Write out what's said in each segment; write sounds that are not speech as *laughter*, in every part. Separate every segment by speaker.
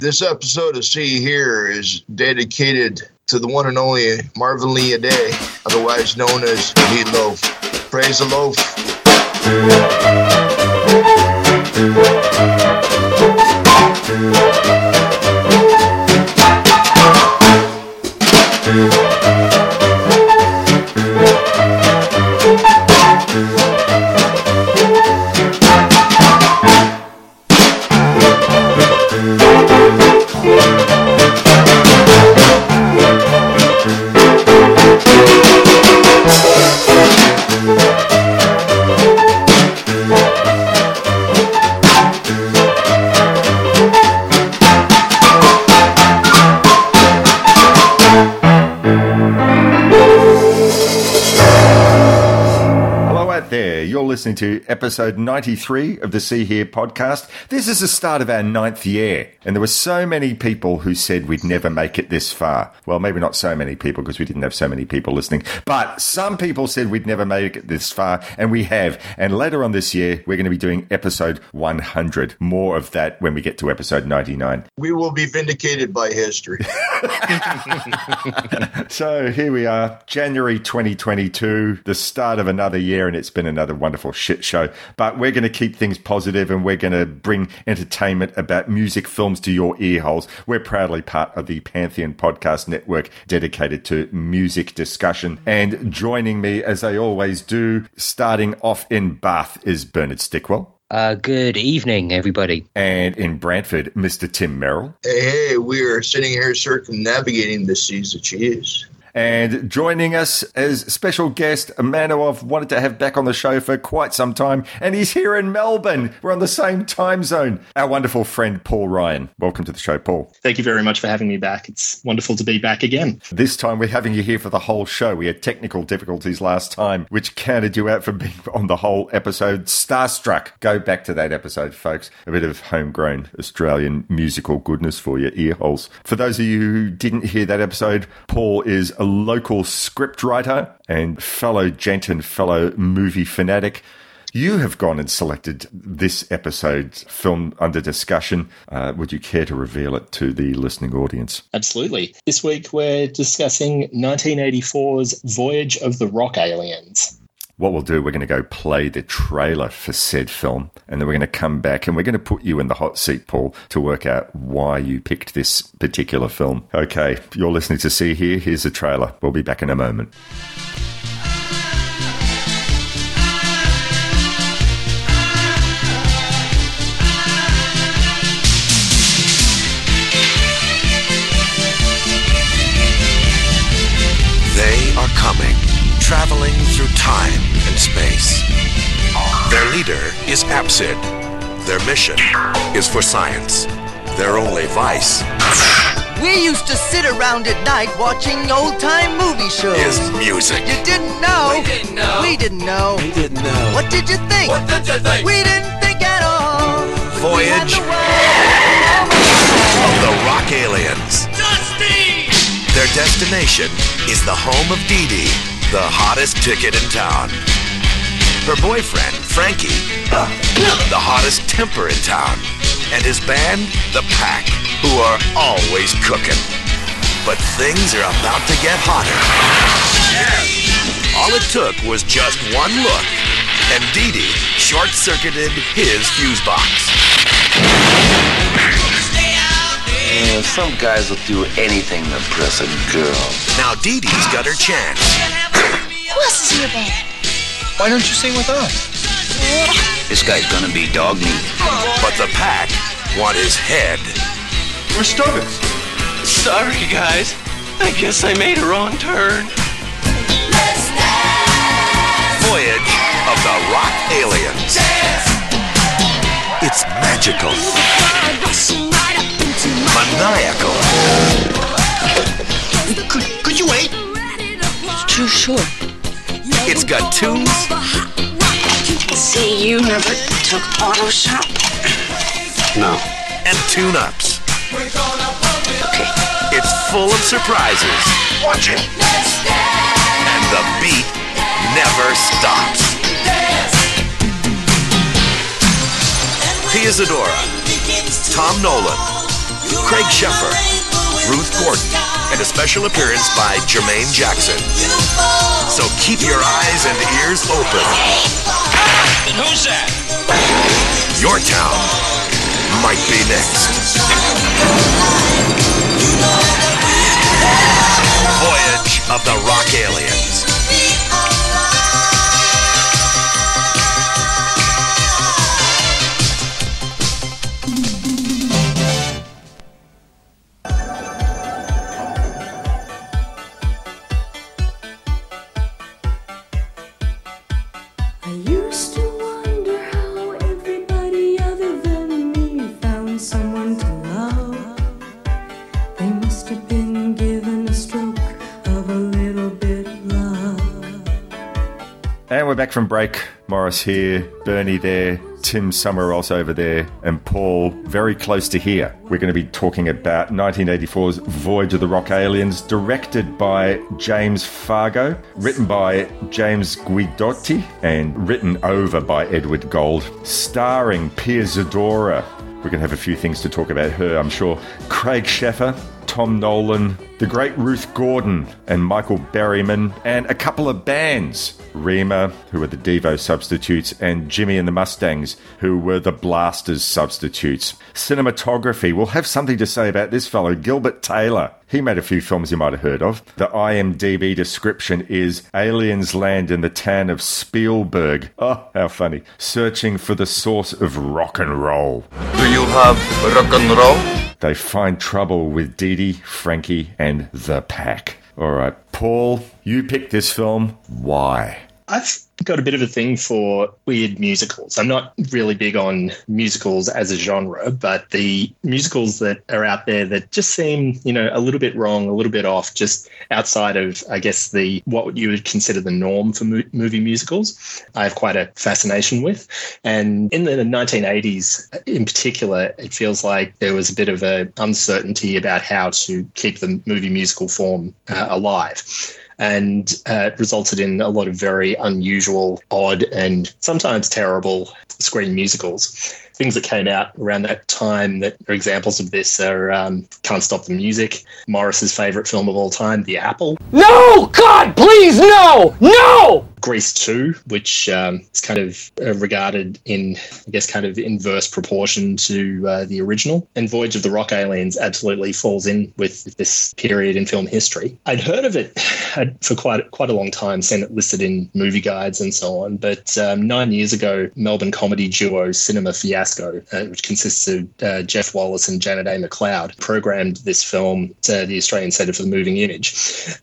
Speaker 1: This episode of See Here is dedicated to the one and only Marvin Lee Aday, otherwise known as Meat Loaf. Praise the loaf.
Speaker 2: Listening to episode 93 of the See Here podcast. This is the start of our ninth year, and there were so many people who said we'd never make it this far. Well, maybe not so many people because we didn't have so many people listening, but some people said we'd never make it this far, and we have. And later on this year, we're going to be doing episode 100. More of that when we get to episode 99.
Speaker 1: We will be vindicated by history. *laughs* *laughs*
Speaker 2: So here we are, January 2022, the start of another year, and it's been another wonderful shit show. But we're going to keep things positive and we're going to bring entertainment about music films to your ear holes. We're proudly part of the Pantheon Podcast Network dedicated to music discussion. And joining me, as they always do, starting off in Bath, is Bernard Stickwell.
Speaker 3: Uh, good evening, everybody.
Speaker 2: And in Brantford, Mr. Tim Merrill.
Speaker 1: hey, hey, we are sitting here circumnavigating the seas of cheese.
Speaker 2: And joining us as special guest, a man who I've wanted to have back on the show for quite some time, and he's here in Melbourne. We're on the same time zone. Our wonderful friend Paul Ryan. Welcome to the show, Paul.
Speaker 4: Thank you very much for having me back. It's wonderful to be back again.
Speaker 2: This time we're having you here for the whole show. We had technical difficulties last time, which counted you out for being on the whole episode. Starstruck. Go back to that episode, folks. A bit of homegrown Australian musical goodness for your ear holes. For those of you who didn't hear that episode, Paul is a local scriptwriter and fellow gent and fellow movie fanatic. You have gone and selected this episode's film under discussion. Uh, would you care to reveal it to the listening audience?
Speaker 4: Absolutely. This week we're discussing 1984's Voyage of the Rock Aliens.
Speaker 2: What we'll do, we're going to go play the trailer for said film, and then we're going to come back and we're going to put you in the hot seat, Paul, to work out why you picked this particular film. Okay, you're listening to See Here. Here's the trailer. We'll be back in a moment.
Speaker 5: Time and space. Their leader is Absid. Their mission is for science. Their only vice
Speaker 6: We used to sit around at night watching old time movie shows.
Speaker 5: is music.
Speaker 6: You didn't know.
Speaker 7: We didn't know.
Speaker 6: We didn't know.
Speaker 7: We didn't know.
Speaker 6: What did you think?
Speaker 7: What did you think?
Speaker 6: We didn't think at all.
Speaker 5: Voyage of the Rock Aliens.
Speaker 7: Dusty!
Speaker 5: Their destination is the home of Dee Dee, the hottest ticket in town. Her boyfriend, Frankie, the hottest temper in town. And his band, The Pack, who are always cooking. But things are about to get hotter. All it took was just one look, and Dee Dee short-circuited his fuse box.
Speaker 7: Stay Some guys will do anything to impress a girl.
Speaker 5: Now Dee Dee's got her chance.
Speaker 8: Who else is in your band?
Speaker 9: Why don't you sing with us?
Speaker 7: This guy's gonna be dog meat.
Speaker 5: But the pack want his head.
Speaker 9: We're Stubbins.
Speaker 10: Sorry, guys. I guess I made a wrong turn.
Speaker 5: Voyage of the Rock Aliens. It's magical. Maniacal.
Speaker 9: Could, could you wait?
Speaker 8: It's too short.
Speaker 5: It's got tunes
Speaker 8: See, you never took auto shop.
Speaker 7: No.
Speaker 5: and tune-ups.
Speaker 8: Okay.
Speaker 5: It's full of surprises. Watch it. And the beat never stops. Pia Zadora, Tom Nolan, Craig Sheffer, Ruth Gordon, and a special appearance by Jermaine Jackson. So keep your eyes and ears open.
Speaker 10: And who's that?
Speaker 5: Your town might be next.
Speaker 2: Morris here, Bernie there, Tim Summerall's over there, and Paul very close to here. We're going to be talking about 1984's Voyage of the Rock Aliens, directed by James Fargo, written by James Guidotti, and written over by Edward Gold, starring Pia Zadora. We're going to have a few things to talk about her, I'm sure. Craig Sheffer, Tom Nolan, the great Ruth Gordon, and Michael Berryman, and a couple of bands Rhema, who were the Devo substitutes, and Jimmy and the Mustangs, who were the Blasters substitutes. Cinematography, we'll have something to say about this fellow, Gilbert Taylor. He made a few films you might have heard of. The IMDb description is Aliens land in the town of Spielberg. Oh, how funny. Searching for the source of rock and roll.
Speaker 9: Do you have rock and roll?
Speaker 2: They find trouble with Dee Dee, Frankie, and the pack. All right, Paul, you picked this film. Why?
Speaker 4: I've got a bit of a thing for weird musicals. I'm not really big on musicals as a genre, but the musicals that are out there that just seem, you know, a little bit wrong, a little bit off, just outside of, I guess, the what you would consider the norm for mo- movie musicals, I have quite a fascination with. And in the 1980s, in particular, it feels like there was a bit of a uncertainty about how to keep the movie musical form uh, alive and uh, resulted in a lot of very unusual, odd, and sometimes terrible screen musicals. Things that came out around that time that are examples of this are um, Can't Stop the Music, Morris's favourite film of all time, The Apple.
Speaker 10: No! God, please, no! No!
Speaker 4: Grease 2, which um, is kind of uh, regarded in, I guess, kind of inverse proportion to uh, the original. And Voyage of the Rock Aliens absolutely falls in with this period in film history. I'd heard of it *laughs* for quite quite a long time, seen it listed in movie guides and so on. But um, nine years ago, Melbourne comedy duo Cinema Fiasco, uh, which consists of uh, Jeff Wallace and Janet A. McLeod, programmed this film to the Australian Centre for the Moving Image.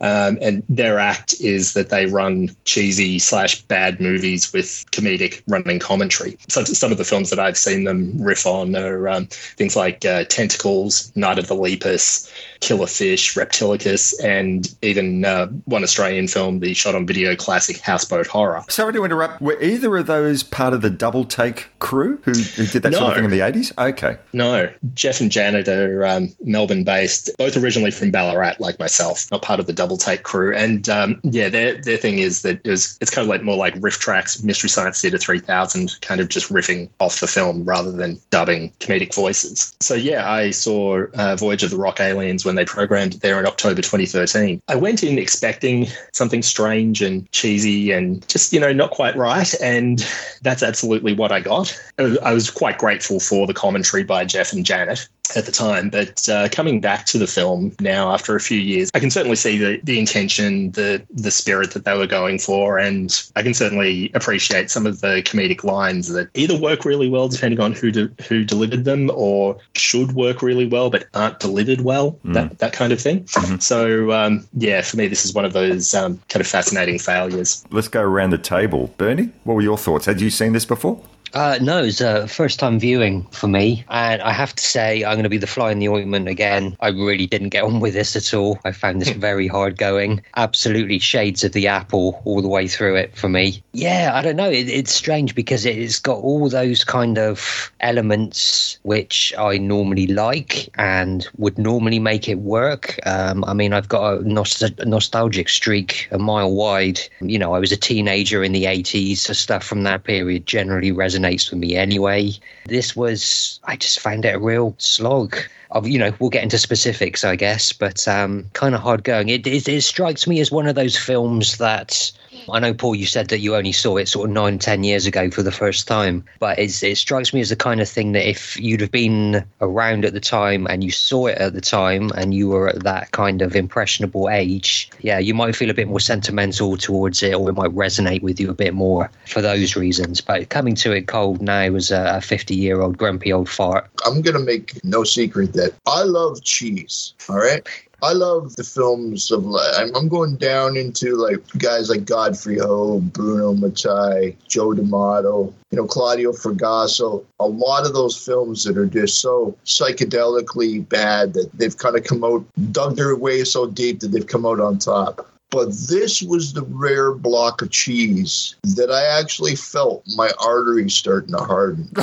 Speaker 4: Um, and their act is that they run cheesy slash bad movies with comedic running commentary. So some of the films that I've seen them riff on are um, things like uh, Tentacles, Night of the Lepus, Killer Fish, Reptilicus, and even uh, one Australian film, the shot on video classic Houseboat Horror.
Speaker 2: Sorry to interrupt. Were either of those part of the double take crew who, who did that sort of thing in the 80s? Okay.
Speaker 4: No, Jeff and Janet are um, Melbourne based, both originally from Ballarat, like myself, not part of the double take crew. And um, yeah, their their thing is that it was, it's kind of like more like RiffTrax, Mystery Science Theater 3000, kind of just riffing off the film rather than dubbing comedic voices. So yeah, I saw uh, Voyage of the Rock Aliens when they programmed it there in October 2013. I went in expecting something strange and cheesy and just, you know, not quite right. And that's absolutely what I got. I was quite grateful for the commentary by Jeff and Janet. At the time. But uh, coming back to the film now after a few years, I can certainly see the, the intention, the the spirit that they were going for, and I can certainly appreciate some of the comedic lines that either work really well depending on who de- who delivered them, or should work really well but aren't delivered well.
Speaker 2: Mm.
Speaker 4: That that kind of thing.
Speaker 2: Mm-hmm.
Speaker 4: So um, yeah, for me, this is one of those um, kind of fascinating failures.
Speaker 2: Let's go around the table. Bernie, what were your thoughts? Had you seen this before?
Speaker 3: Uh, no, it's a first time viewing for me. And I have to say, I'm going to be the fly in the ointment again. I really didn't get on with this at all. I found this *laughs* very hard going. Absolutely shades of the apple all the way through it for me. Yeah, I don't know. It, it's strange because it's got all those kind of elements which I normally like and would normally make it work. Um, I mean, I've got a nost- nostalgic streak a mile wide. You know, I was a teenager in the 80s, so stuff from that period generally resonates resonates with me anyway. This was, I just found it a real slog. You know, we'll get into specifics, I guess, but um, kind of hard going. It, it, it strikes me as one of those films that I know, Paul, you said that you only saw it sort of nine, ten years ago for the first time, but it strikes me as the kind of thing that if you'd have been around at the time and you saw it at the time and you were at that kind of impressionable age, yeah, you might feel a bit more sentimental towards it or it might resonate with you a bit more for those reasons. But coming to it cold now as a 50 year old grumpy old fart.
Speaker 1: I'm going to make no secret that I love cheese, all right? I love the films of I'm, I'm going down into like guys like Godfrey Ho, Bruno Mattei, Joe D'Amato, you know, Claudio Fragasso. A lot of those films that are just so psychedelically bad that they've kind of come out, dug their way so deep that they've come out on top. But this was the rare block of cheese that I actually felt my arteries starting to harden. *laughs*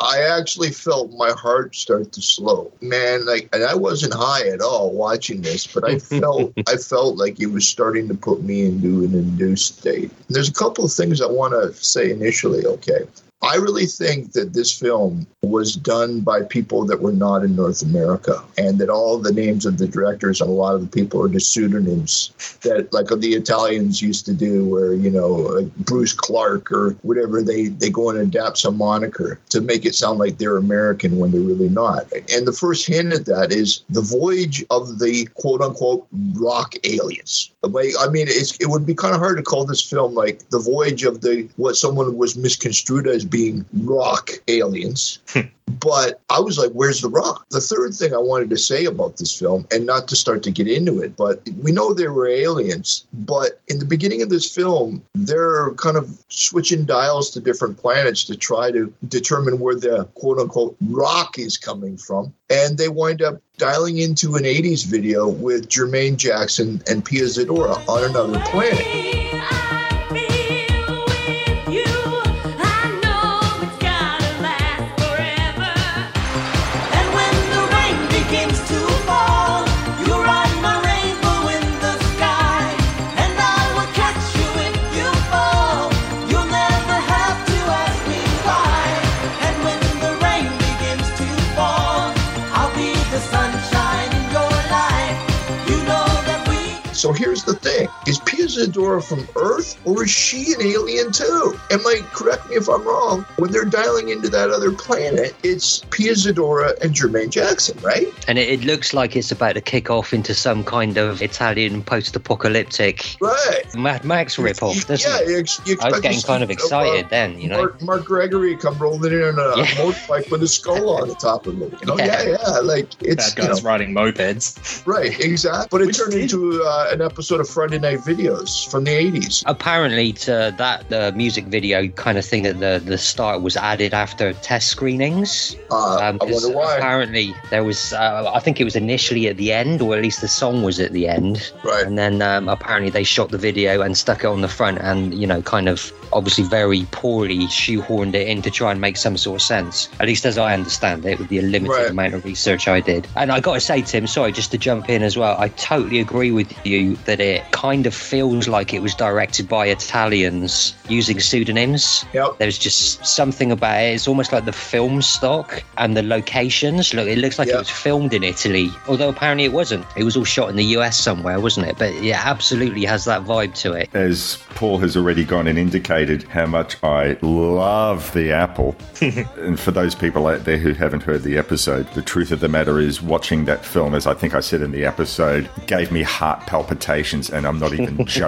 Speaker 1: I actually felt my heart start to slow. Man, like and I wasn't high at all watching this, but I felt I felt like it was starting to put me into an induced state. There's a couple of things I want to say initially, okay? I really think that this film was done by people that were not in North America, and that all the names of the directors and a lot of the people are just pseudonyms that, like the Italians used to do, where you know like Bruce Clark or whatever, they they go and adapt some moniker to make it sound like they're American when they're really not. And the first hint at that is the voyage of the quote unquote rock aliens. Like, I mean, it's, it would be kind of hard to call this film like the voyage of the what someone was misconstrued as being rock aliens. Hmm. but I was like, where's the rock? The third thing I wanted to say about this film, and not to start to get into it, but we know there were aliens, but in the beginning of this film, they're kind of switching dials to different planets to try to determine where the quote unquote rock is coming from. And they wind up dialing into an 80s video with Jermaine Jackson and Pia Zadora on another planet. Is Pia Zadora from Earth, or is she an alien too? Am I correct me if I'm wrong? When they're dialing into that other planet, it's Pia Zadora and Jermaine Jackson, right?
Speaker 3: And it, it looks like it's about to kick off into some kind of Italian post-apocalyptic
Speaker 1: right
Speaker 3: Mad Max ripoff. doesn't
Speaker 1: yeah,
Speaker 3: it?
Speaker 1: you, you
Speaker 3: I was getting kind of excited
Speaker 1: uh,
Speaker 3: then, you know.
Speaker 1: Mark, Mark Gregory come rolling in on a
Speaker 3: Yeah.
Speaker 1: motorbike with a skull on the top of it. You know, yeah,
Speaker 3: Yeah.
Speaker 1: yeah, like it's
Speaker 4: Bad
Speaker 1: you
Speaker 4: guys
Speaker 1: know,
Speaker 4: riding mopeds.
Speaker 1: right, exactly. But it
Speaker 4: Which
Speaker 1: turned
Speaker 4: did-
Speaker 1: into uh, an episode of Friday Night Videos from the '80s.
Speaker 3: Apparently, to that the music video kind of thing at the the start was added after test screenings.
Speaker 1: Uh,
Speaker 3: Um,
Speaker 1: I wonder why.
Speaker 3: Apparently, there was. Uh, I think it was initially at the end, or at least the song was at the end.
Speaker 1: Right.
Speaker 3: And then um, apparently they shot the video and stuck it on the front, and you know, kind of obviously very poorly shoehorned it in to try and make some sort of sense. At least as I understand it, with the limited
Speaker 1: Right.
Speaker 3: amount of research I did. And I got to say, Tim, sorry, just to jump in as well. I totally agree with you that it kind of feels feels like it was directed by Italians using pseudonyms.
Speaker 1: Yep.
Speaker 3: There's just something about it. It's almost like the film stock and the locations. Look, it looks like it was filmed in Italy, although apparently it wasn't. It was all shot in the US somewhere, wasn't it? But it absolutely has that vibe to it.
Speaker 2: As Paul has already gone and indicated how much I love the apple. *laughs* and for those people out there who haven't heard the episode, the truth of the matter is watching that film, as I think I said in the episode, gave me heart palpitations, and I'm not even joking. *laughs*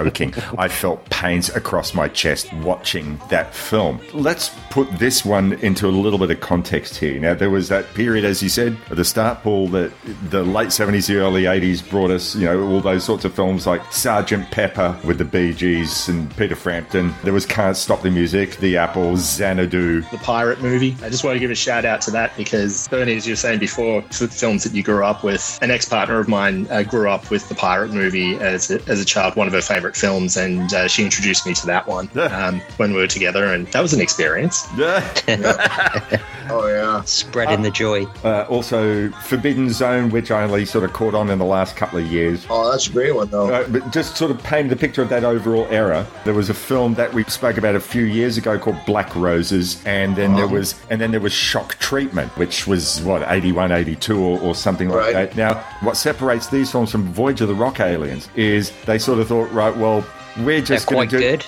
Speaker 2: I felt pains across my chest watching that film. Let's put this one into a little bit of context here. Now, there was that period, as you said, at the start, Paul, that the late 70s, the early 80s brought us, you know, all those sorts of films like Sergeant Pepper with the Bee Gees and Peter Frampton. There was Can't Stop the Music, The Apples, Xanadu.
Speaker 4: the pirate movie. I just want to give a shout out to that because Bernie, as you were saying before, for films that you grew up with, an ex-partner of mine uh, grew up with the pirate movie as a, as a child, one of her favorite films, and uh, she introduced me to that one um, when we were together, and that was an experience. *laughs*
Speaker 1: Oh yeah.
Speaker 3: Spreading the joy.
Speaker 2: Uh, also, Forbidden Zone, which I only sort of caught on in the last couple of years.
Speaker 1: Oh, that's a great one though.
Speaker 2: Uh, but just sort of paint the picture of that overall era. There was a film that we spoke about a few years ago called Black Roses, and then there
Speaker 1: Uh-huh.
Speaker 2: was and then there was Shock Treatment, which was what 81, 82 or, or something like that. Now, what separates these films from Voyage of the Rock Aliens is they sort of thought, right, well, we're just going to do
Speaker 3: good.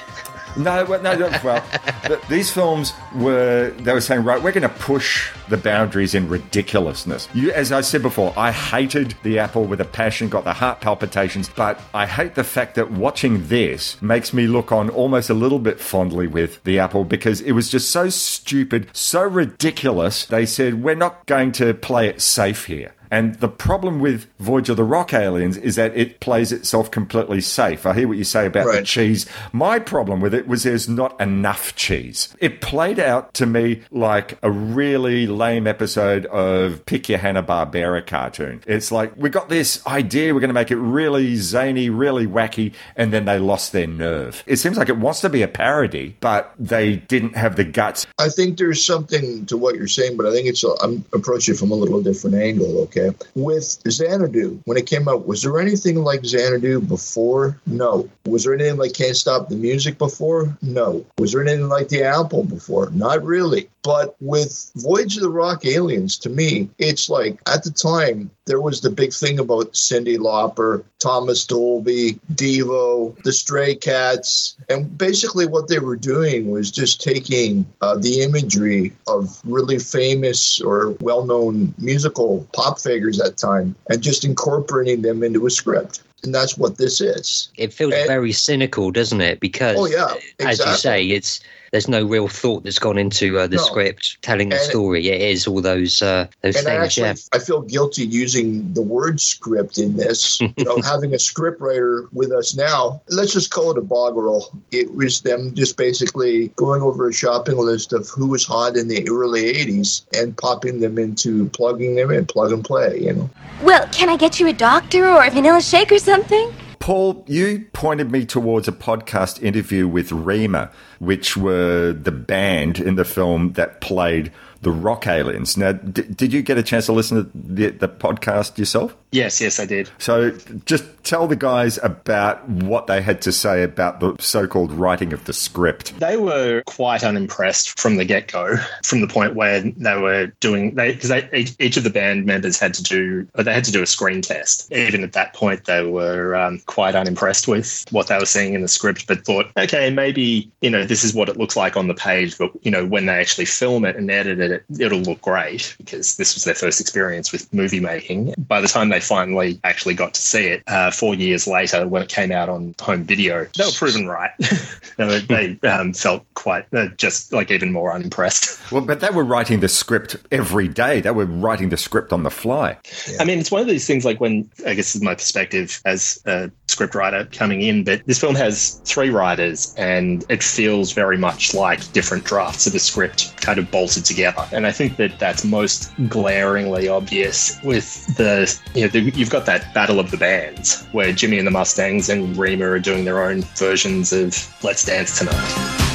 Speaker 2: no, well, no, no, well, *laughs* these films were, they were saying, right, we're going to push the boundaries in ridiculousness. You, as I said before, I hated The Apple with a passion, got the heart palpitations, but I hate the fact that watching this makes me look on almost a little bit fondly with The Apple because it was just so stupid, so ridiculous. They said, we're not going to play it safe here. And the problem with Voyage of the Rock Aliens is that it plays itself completely safe. I hear what you say about the cheese. My problem with it was there's not enough cheese. It played out to me like a really lame episode of Pick Your Hanna-Barbera cartoon. It's like, we got this idea, we're going to make it really zany, really wacky, and then they lost their nerve. It seems like it wants to be a parody, but they didn't have the guts.
Speaker 1: I think there's something to what you're saying, but I think it's a, I'm approaching it from a little different angle. Okay, with Xanadu, when it came out, was there anything like Xanadu before? No. Was there anything like Can't Stop the Music before? No. Was there anything like The Apple before? Not really. But with Voyage of the Rock Aliens, to me, it's like at the time there was the big thing about Cyndi Lauper, Thomas Dolby, Devo, the Stray Cats, and basically what they were doing was just taking uh, the imagery of really famous or well-known musical pop figures at the time and just incorporating them into a script. And that's what this is.
Speaker 3: It feels
Speaker 1: And-
Speaker 3: very cynical, doesn't it? Because,
Speaker 1: Oh, yeah,
Speaker 3: as you say, it's there's no real thought that's gone into uh, the
Speaker 1: No.
Speaker 3: script telling the
Speaker 1: And-
Speaker 3: story. It is all those uh, those
Speaker 1: and I
Speaker 3: things.
Speaker 1: actually,
Speaker 3: Yeah.
Speaker 1: I feel guilty using the word script in this. you know, *laughs* having a script writer with us now. Let's just call it a boggerel. It was them just basically going over a shopping list of who was hot in the early '80s and popping them into plugging them in, plug and play. You know.
Speaker 11: Well, can I get you a doctor or a vanilla shake or something?
Speaker 2: Paul, you pointed me towards a podcast interview with Rhema, which were the band in the film that played the Rock Aliens. Now, d- did you get a chance to listen to the, the podcast yourself?
Speaker 4: Yes, yes, I did.
Speaker 2: So, just tell the guys about what they had to say about the so called writing of the script.
Speaker 4: They were quite unimpressed from the get go, from the point where they were doing because they, each, each of the band members had to do or they had to do a screen test. Even at that point, they were um, quite unimpressed with what they were seeing in the script, but thought, okay, maybe you know this is what it looks like on the page, but you know when they actually film it and edit it, it'll look great because this was their first experience with movie making. By the time they finally actually got to see it, uh, four years later, when it came out on home video, they were proven right. *laughs* they um, felt quite uh, just like even more unimpressed. *laughs*
Speaker 2: Well, but they were writing the script every day. They were writing the script on the fly.
Speaker 4: I mean, it's one of these things like when, I guess, this is my perspective as a scriptwriter coming in, but this film has three writers and it feels very much like different drafts of the script kind of bolted together. And I think that that's most glaringly obvious with the, you know, you've got that battle of the bands where Jimmy and the Mustangs and Rhema are doing their own versions of Let's Dance Tonight.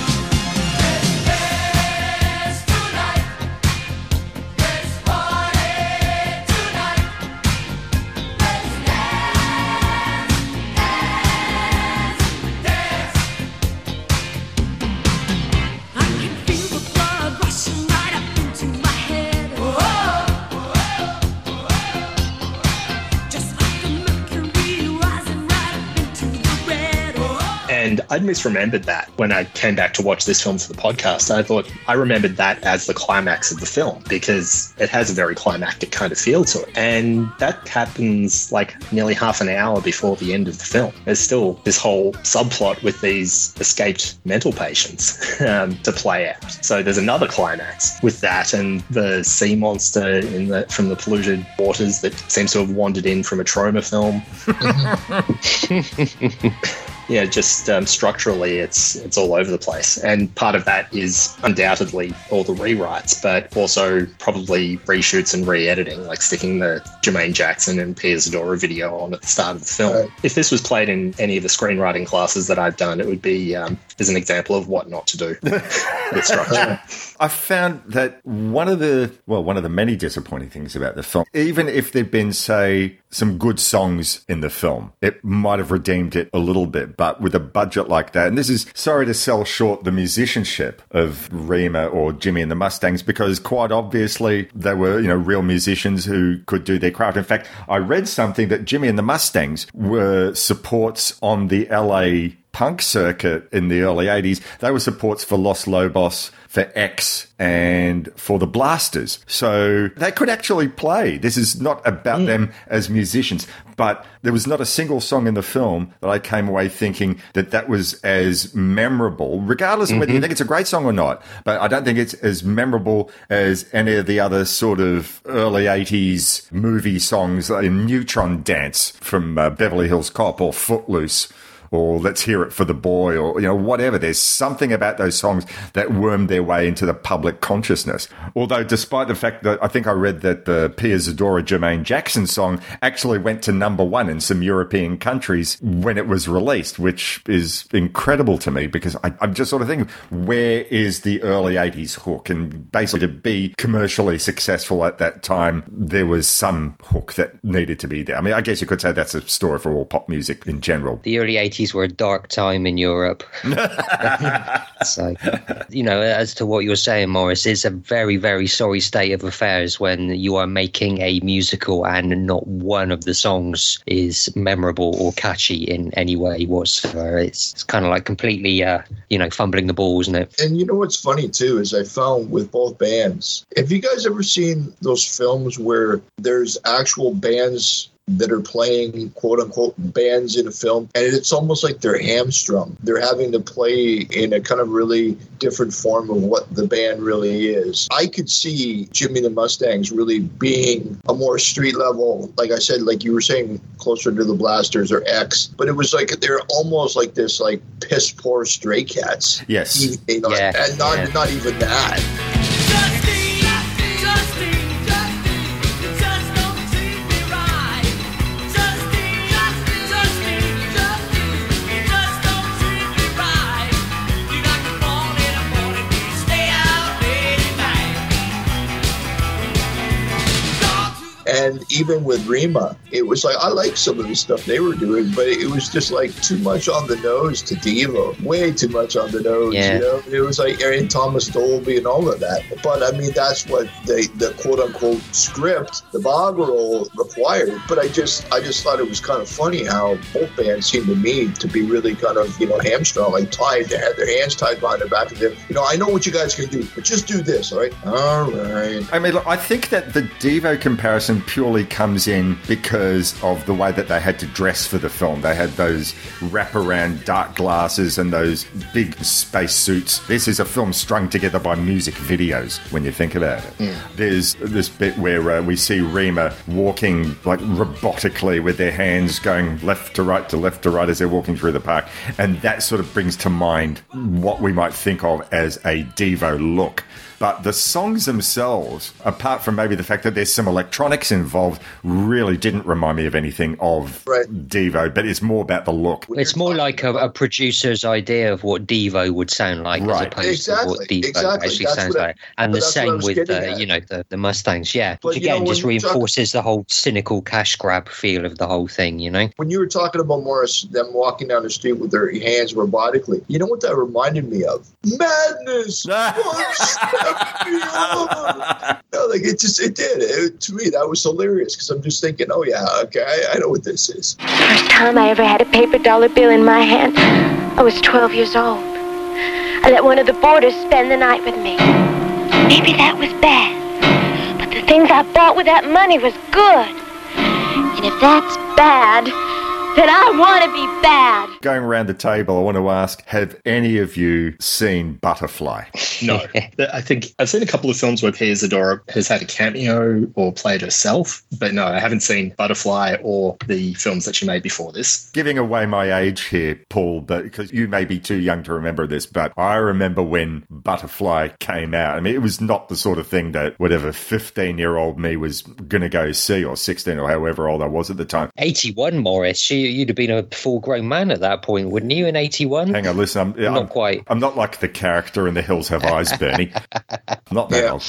Speaker 4: I'd misremembered that when I came back to watch this film for the podcast. I thought I remembered that as the climax of the film because it has a very climactic kind of feel to it. And that happens like nearly half an hour before the end of the film. There's still this whole subplot with these escaped mental patients *laughs* um, to play out. So there's another climax with that and the sea monster in the from the polluted waters that seems to have wandered in from a trauma film. *laughs* *laughs* yeah, just um, structurally, it's it's all over the place, and part of that is undoubtedly all the rewrites, but also probably reshoots and re-editing, like sticking the Jermaine Jackson and Pia Zadora video on at the start of the film.
Speaker 1: Right.
Speaker 4: If this was played in any of the screenwriting classes that I've done, it would be um, as an example of what not to do *laughs* with structure.
Speaker 2: I found that one of the well, one of the many disappointing things about the film, even if there'd been, say, some good songs in the film, it might have redeemed it a little bit. But with a budget like that, and this is sorry to sell short the musicianship of Rhema or Jimmy and the Mustangs, because quite obviously they were, you know, real musicians who could do their craft. In fact, I read something that Jimmy and the Mustangs were supports on the LA punk circuit in the early 80s. They were supports for Los Lobos, for X, and for the Blasters. So they could actually play. This is not about them as musicians, but there was not a single song in the film that I came away thinking that that was as memorable, regardless of whether you think it's a great song or not. But I don't think it's as memorable as any of the other sort of early 80s movie songs like Neutron Dance from uh, Beverly Hills Cop or Footloose or let's hear it for the boy or you know whatever. There's something about those songs that wormed their way into the public consciousness. Although despite the fact that i think i read that the pia zadora jermaine jackson song actually went to number one in some european countries when it was released which is incredible to me because I, i'm just sort of thinking where is the early 80s hook? And basically to be commercially successful at that time there was some hook that needed to be there. I mean i guess you could say that's a story for all pop music in general.
Speaker 3: The early 80s were a dark time in Europe. *laughs* so, you know, as to what you're saying, Morris, it's a very, very sorry state of affairs when you are making a musical and not one of the songs is memorable or catchy in any way whatsoever. It's, it's kind of like completely, uh, you know, fumbling the ball, isn't it?
Speaker 1: And you know what's funny too is I found with both bands. Have you guys ever seen those films where there's actual bands that are playing quote unquote bands in a film and it's almost like they're hamstrung. They're having to play in a kind of really different form of what the band really is. I could see Jimmy the Mustangs really being a more street level, like I said, like you were saying, closer to the Blasters or X, but it was like they're almost like this like piss poor stray cats.
Speaker 2: Yes.
Speaker 1: You- you know,
Speaker 3: Yeah,
Speaker 1: and not
Speaker 3: yeah.
Speaker 1: not even that. Even with Rhema, it was like I like some of the stuff they were doing, but it was just like too much on the nose to Devo, way too much on the nose.
Speaker 3: Yeah.
Speaker 1: You know, it was like Aaron Thomas Dolby and all of that. But I mean, that's what they, the quote unquote script, the bog roll required. But I just, I just thought it was kind of funny how both bands seemed to me to be really kind of, you know, hamstrung, like tied. They had their hands tied behind their back of them. You know, I know what you guys can do, but just do this, all right? All right.
Speaker 2: I mean, look, I think that the Devo comparison purely comes in because of the way that they had to dress for the film. They had those wraparound dark glasses and those big space suits. This is a film strung together by music videos when you think about it. There's this bit where uh, we see Rhema walking like robotically with their hands going left to right to left to right as they're walking through the park. And that sort of brings to mind what we might think of as a Devo look. But the songs themselves, apart from maybe the fact that there's some electronics involved, really didn't remind me of anything of
Speaker 1: Right.
Speaker 2: Devo, but it's more about the look.
Speaker 3: It's more like a, a producer's idea of what Devo would sound like,
Speaker 2: Right.
Speaker 3: as opposed
Speaker 1: Exactly,
Speaker 3: to what Devo
Speaker 1: exactly.
Speaker 3: actually
Speaker 1: That's
Speaker 3: sounds
Speaker 1: I-
Speaker 3: like. And the
Speaker 1: that's what I
Speaker 3: same with the, uh,
Speaker 1: at.
Speaker 3: you know, the, the Mustangs, yeah.
Speaker 1: But,
Speaker 3: Which
Speaker 1: you know,
Speaker 3: again just
Speaker 1: when you talk-
Speaker 3: reinforces the whole cynical cash grab feel of the whole thing, you know.
Speaker 1: when you were talking about Morris, them walking down the street with their hands robotically, you know what that reminded me of? Madness! *laughs* *laughs* No, like it just it did. It, to me, that was hilarious because I'm just thinking, oh yeah, okay, I, I know what this is.
Speaker 11: First time I ever had a paper dollar bill in my hand, I was 12 years old. I let one of the boarders spend the night with me. Maybe that was bad, but the things I bought with that money was good. And if that's bad, then I want to be bad.
Speaker 2: Going around the table, I want to ask Have any of you seen Butterfly?
Speaker 4: No, *laughs* I think I've seen a couple of films where Pia Zadora has had a cameo or played herself, but no, I haven't seen Butterfly or the films that she made before this.
Speaker 2: Giving away my age here, Paul, but because you may be too young to remember this, but I remember when Butterfly came out. I mean, it was not the sort of thing that whatever 15 year old me was going to go see, or 16 or however old I was at the time.
Speaker 3: 81, Morris. She, you'd have been a full grown man at that point, wouldn't you, in 81?
Speaker 2: Hang on, listen, I'm,
Speaker 3: Not
Speaker 2: I'm,
Speaker 3: quite.
Speaker 2: I'm not like the character in The Hills Have Eyes, Bernie. I'm *laughs* not that
Speaker 1: Yeah.
Speaker 2: old.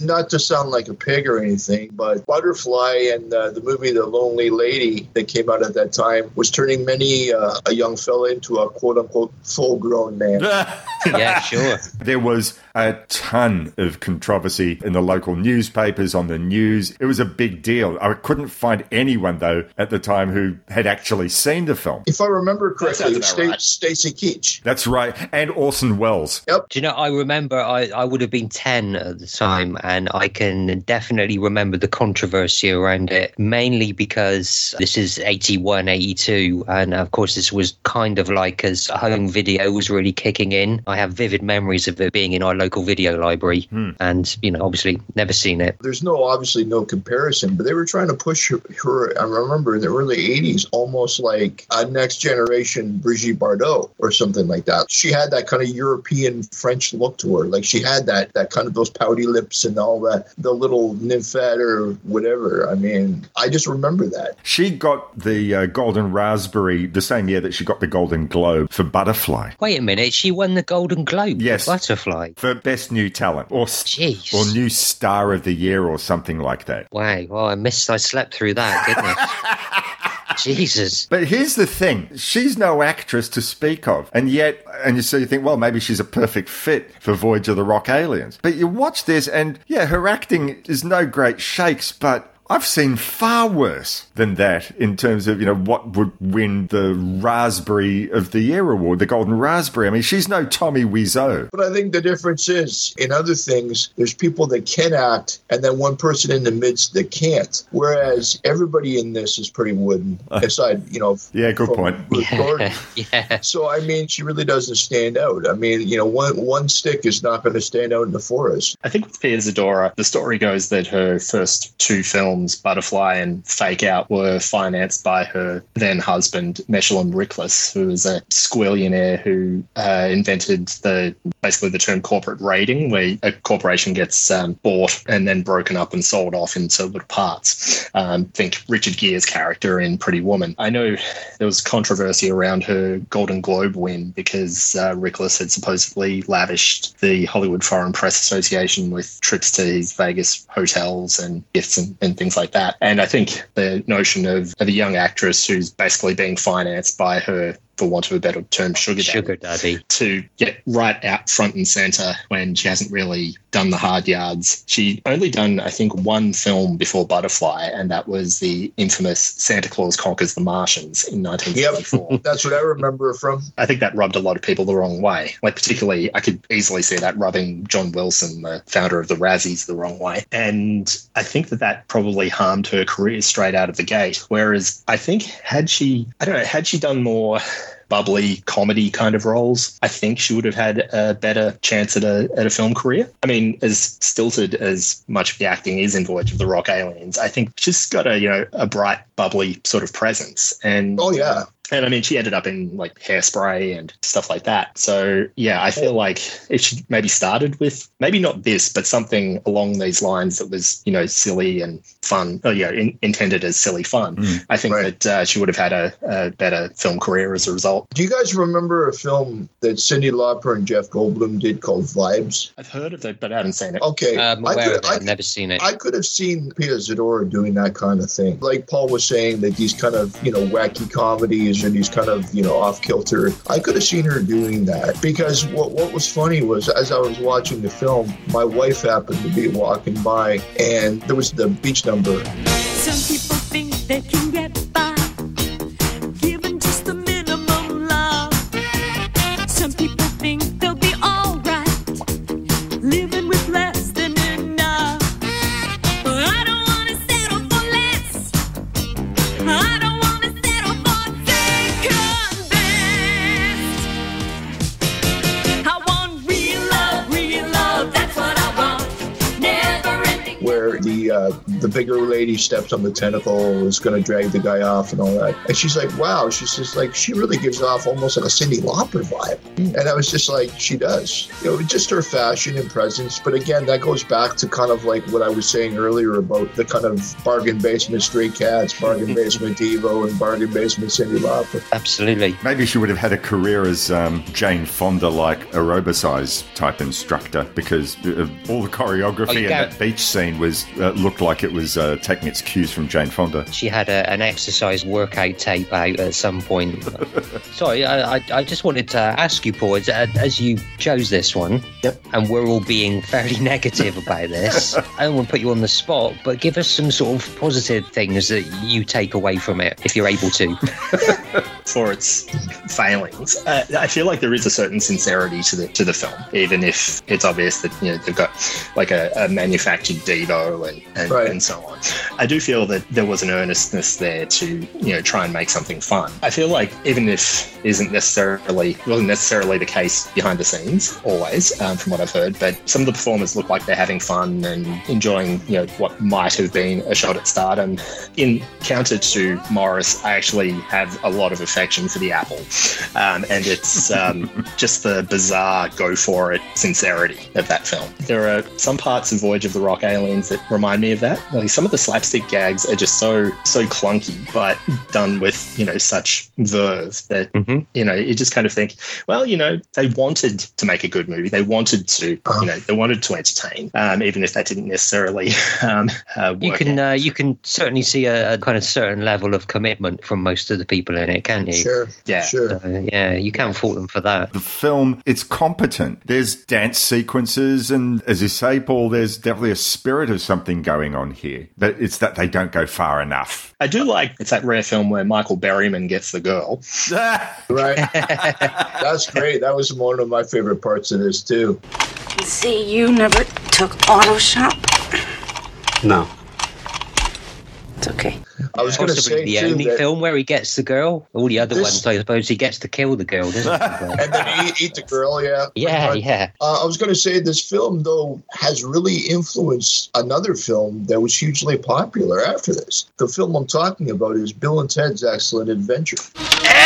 Speaker 1: Not to sound like a pig or anything, but Butterfly and uh, the movie The Lonely Lady that came out at that time was turning many uh, a young fella into a quote unquote full grown man. *laughs*
Speaker 3: yeah, sure.
Speaker 2: There was a ton of controversy in the local newspapers, on the news. It was a big deal. I couldn't find anyone, though, at the time who had actually seen the film.
Speaker 1: If I remember correctly,
Speaker 4: sounds
Speaker 1: it was
Speaker 4: about
Speaker 1: Sta-
Speaker 4: right.
Speaker 1: Stacy Keach.
Speaker 2: That's right. And Orson Welles. Yep.
Speaker 3: Do you know, I remember I, I would have been 10 at the time, and I can definitely remember the controversy around it, mainly because this is 81, 82. And of course, this was kind of like as home video was really kicking in. I have vivid memories of it being in our local video library, hmm. and, you know, obviously never seen it.
Speaker 1: There's no obviously no comparison, but they were trying to push her. her I remember in the early '80s, almost like a next generation Brigitte Bardot or something like that. She had that kind of European French look to her, like she had that that kind of those pouty lips and all that, the little nymphette or whatever. I mean, I just remember that.
Speaker 2: She got the uh, Golden Raspberry the same year that she got the Golden Globe for Butterfly.
Speaker 3: Wait a minute, she won the Golden Globe
Speaker 2: Yes.
Speaker 3: for Butterfly.
Speaker 2: For Best New Talent or,
Speaker 3: Jeez.
Speaker 2: or New Star of the Year or something like that.
Speaker 3: Wow, well, I missed, I slept through that, goodness. *laughs* Jesus.
Speaker 2: But here's the thing she's no actress to speak of. And yet, and you so you think, well, maybe she's a perfect fit for Voyage of the Rock Aliens. But you watch this, and yeah, her acting is no great shakes, but. I've seen far worse than that in terms of, you know, what would win the Raspberry of the Year award, the Golden Raspberry. I mean, she's no Tommy Wiseau.
Speaker 1: But I think the difference is in other things, there's people that can act, and then one person in the midst that can't. Whereas everybody in this is pretty wooden, *laughs* aside, you know.
Speaker 2: Yeah, good point.
Speaker 1: Ruth *laughs*
Speaker 3: yeah.
Speaker 1: So I mean, she really doesn't stand out. I mean, you know, one one stick is not going to stand out in the forest.
Speaker 4: I think with Pia Zadora, the story goes that her first two films, Butterfly and Fake Out, were financed by her then husband, Meshulam Riklis, who was a squillionaire who uh, invented the basically the term corporate raiding, where a corporation gets um, bought and then broken up and sold off into little parts. Um, think Richard Gere's character in Pretty Woman. I know there was controversy around her Golden Globe win because uh, Rickless had supposedly lavished the Hollywood Foreign Press Association with trips to his Vegas hotels and gifts and, and things like that. And I think the notion of, of a young actress who's basically being financed by her for want of a better term, sugar daddy,
Speaker 3: Sugar Daddy.
Speaker 4: to get right out front and center when she hasn't really done the hard yards. She only done, I think, one film before Butterfly, and that was the infamous Santa Claus Conquers the Martians in 1954. *laughs*
Speaker 1: That's what I remember from.
Speaker 4: I think that rubbed a lot of people the wrong way. Like, particularly, I could easily see that rubbing John Wilson, the founder of the Razzies, the wrong way. And I think that that probably harmed her career straight out of the gate. Whereas I think, had she, I don't know, had she done more bubbly comedy kind of roles, I think she would have had a better chance at a at a film career. I mean, as stilted as much of the acting is in Voyage of the Rock Aliens, I think she's got a you know a bright, bubbly sort of presence. And
Speaker 1: Oh yeah,
Speaker 4: and I mean, she ended up in like hairspray and stuff like that. So yeah, I feel like if she maybe started with maybe not this, but something along these lines that was you know silly and fun, oh yeah, in, intended as silly fun. I think that uh, she would have had a, a better film career as a result.
Speaker 1: Do you guys remember a film that Cyndi Lauper and Jeff Goldblum did called Vibes?
Speaker 4: I've heard of it, but I haven't seen it.
Speaker 1: Okay,
Speaker 3: I'm
Speaker 1: I
Speaker 3: aware
Speaker 1: could-
Speaker 3: of it.
Speaker 1: I
Speaker 3: I've never seen it.
Speaker 1: I could have seen Pia Zadora doing that kind of thing. Like Paul was saying, that these kind of, you know, wacky comedies and he's kind of, you know, off kilter. I could have seen her doing that because what, what was funny was as I was watching the film, my wife happened to be walking by and there was the beach number.
Speaker 12: Some people think they can get
Speaker 1: uh, the bigger lady steps on the tentacle is going to drag the guy off and all that. And she's like, wow, she's just like, she really gives off almost like a Cyndi Lauper vibe. And I was just like, she does. You know, just her fashion and presence. But again, that goes back to kind of like what I was saying earlier about the kind of bargain basement stray cats, bargain *laughs* basement Devo, and bargain basement Cyndi Lauper.
Speaker 3: Absolutely.
Speaker 2: Maybe she would have had a career as um, Jane Fonda, like aerobicize type instructor, because uh, all the choreography
Speaker 3: Oh, you
Speaker 2: in that beach scene was uh, looked like it was uh, taking its cues from Jane Fonda.
Speaker 3: She had a, an exercise workout tape out at some point. *laughs* Sorry, I, I, I just wanted to ask you, Paul, as, as you chose this one, and we're all being fairly *laughs* negative about this, *laughs* I don't want to put you on the spot, but give us some sort of positive things that you take away from it, if you're able to.
Speaker 4: for its failings. Uh, I feel like there is a certain sincerity to the to the film, even if it's obvious that you know they've got like a, a manufactured Devo and and,
Speaker 1: Right.
Speaker 4: and so on. I do feel that there was an earnestness there to you know try and make something fun. I feel like even if isn't necessarily wasn't necessarily the case behind the scenes always, um, from what I've heard, but some of the performers look like they're having fun and enjoying you know what might have been a shot at stardom. In counter to Morris, I actually have a lot of affection for the apple, um, and it's *laughs* um, just the bizarre go for it sincerity of that film. There are some parts of Voyage of the Rock Aliens that remind me of that. Like some of the slapstick gags are just so so clunky, but done with you know such verve that you know you just kind of think, well, you know, they wanted to make a good movie. They wanted to, you know, they wanted to entertain, um, even if that didn't necessarily *laughs* um, uh,
Speaker 3: You can uh, you can certainly see a, a kind of certain level of commitment from most of the people in it, can't you?
Speaker 1: Sure.
Speaker 4: Yeah.
Speaker 1: Sure.
Speaker 3: So, yeah, you can't fault them for that.
Speaker 2: The film, it's competent. There's dance sequences, and as you say, Paul, there's definitely a spirit of something going on here. But it's that they don't go far enough.
Speaker 4: I do like it's that rare film where Michael Berryman gets the girl. *laughs*
Speaker 1: Right. That's great. That was one of my favorite parts of this, too.
Speaker 8: See, you never took auto shop.
Speaker 7: No.
Speaker 8: It's okay.
Speaker 1: I was going to
Speaker 3: Possibly
Speaker 1: say,
Speaker 3: the
Speaker 1: too,
Speaker 3: only
Speaker 1: that-
Speaker 3: film where he gets the girl. All the other
Speaker 1: This-
Speaker 3: ones, I suppose, he gets to kill the girl, doesn't he? *laughs*
Speaker 1: and then eat, eat the girl, yeah.
Speaker 3: yeah,
Speaker 1: But,
Speaker 3: yeah.
Speaker 1: Uh, I was going to say this film, though, has really influenced another film that was hugely popular after this. The film I'm talking about is Bill and Ted's Excellent Adventure.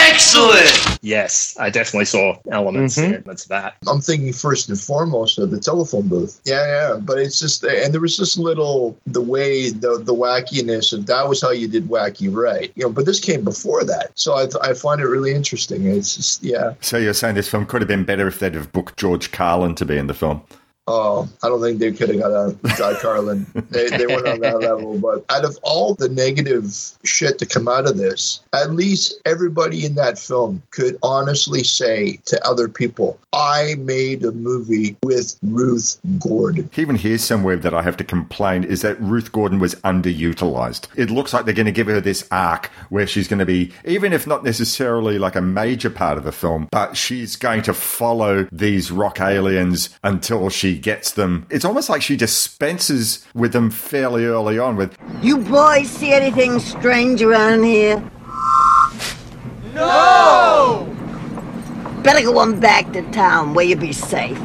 Speaker 9: Excellent!
Speaker 4: Yes, I definitely saw elements,
Speaker 3: Mhm.
Speaker 4: elements of that.
Speaker 1: I'm thinking first and foremost of the telephone booth. Yeah, yeah. But it's just, and there was this little, the way, the, the wackiness of that was how you did wacky right. You know, but this came before that. So I, I find it really interesting. It's just, yeah.
Speaker 2: So you're saying this film could have been better if they'd have booked George Carlin to be in the film?
Speaker 1: Oh, I don't think they could have got a Guy Carlin. *laughs* They, they weren't on that level. But out of all the negative shit to come out of this, at least everybody in that film could honestly say to other people, I made a movie with Ruth Gordon.
Speaker 2: Even here, somewhere that I have to complain is that Ruth Gordon was underutilized. It looks like they're going to give her this arc where she's going to be, even if not necessarily like a major part of the film, but she's going to follow these rock aliens until she gets them. It's almost like she dispenses with them fairly early on with,
Speaker 6: You boys see anything strange around here?
Speaker 9: No!
Speaker 6: Better go on back to town where you'll be safe.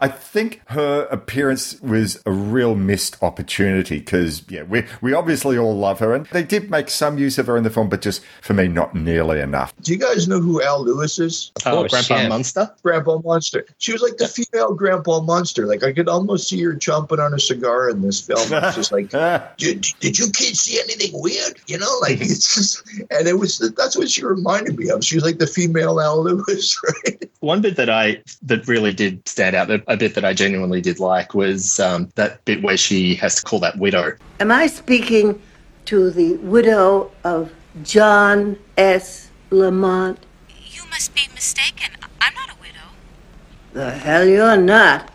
Speaker 2: I think her appearance was a real missed opportunity because, yeah, we, we obviously all love her and they did make some use of her in the film, but just for me, not nearly enough.
Speaker 1: Do you guys know who Al Lewis is?
Speaker 4: Oh,
Speaker 3: course,
Speaker 4: Grandpa
Speaker 3: yeah.
Speaker 4: Munster?
Speaker 1: Grandpa Munster. She was like the female Grandpa Munster. Like I could almost see her chomping on a cigar in this film. It's just like, *laughs* did, did you kids see anything weird? You know, like *laughs* it's just, and it was that's what she reminded me of. She was like the female Al Lewis, *laughs* right?
Speaker 4: One bit that I that really did stand out, a bit that I genuinely did like, was um, that bit where she has to call that widow.
Speaker 6: Am I speaking to the widow of John S.
Speaker 13: Lamont.
Speaker 8: You must be mistaken. I'm not a widow.
Speaker 13: The hell you're not.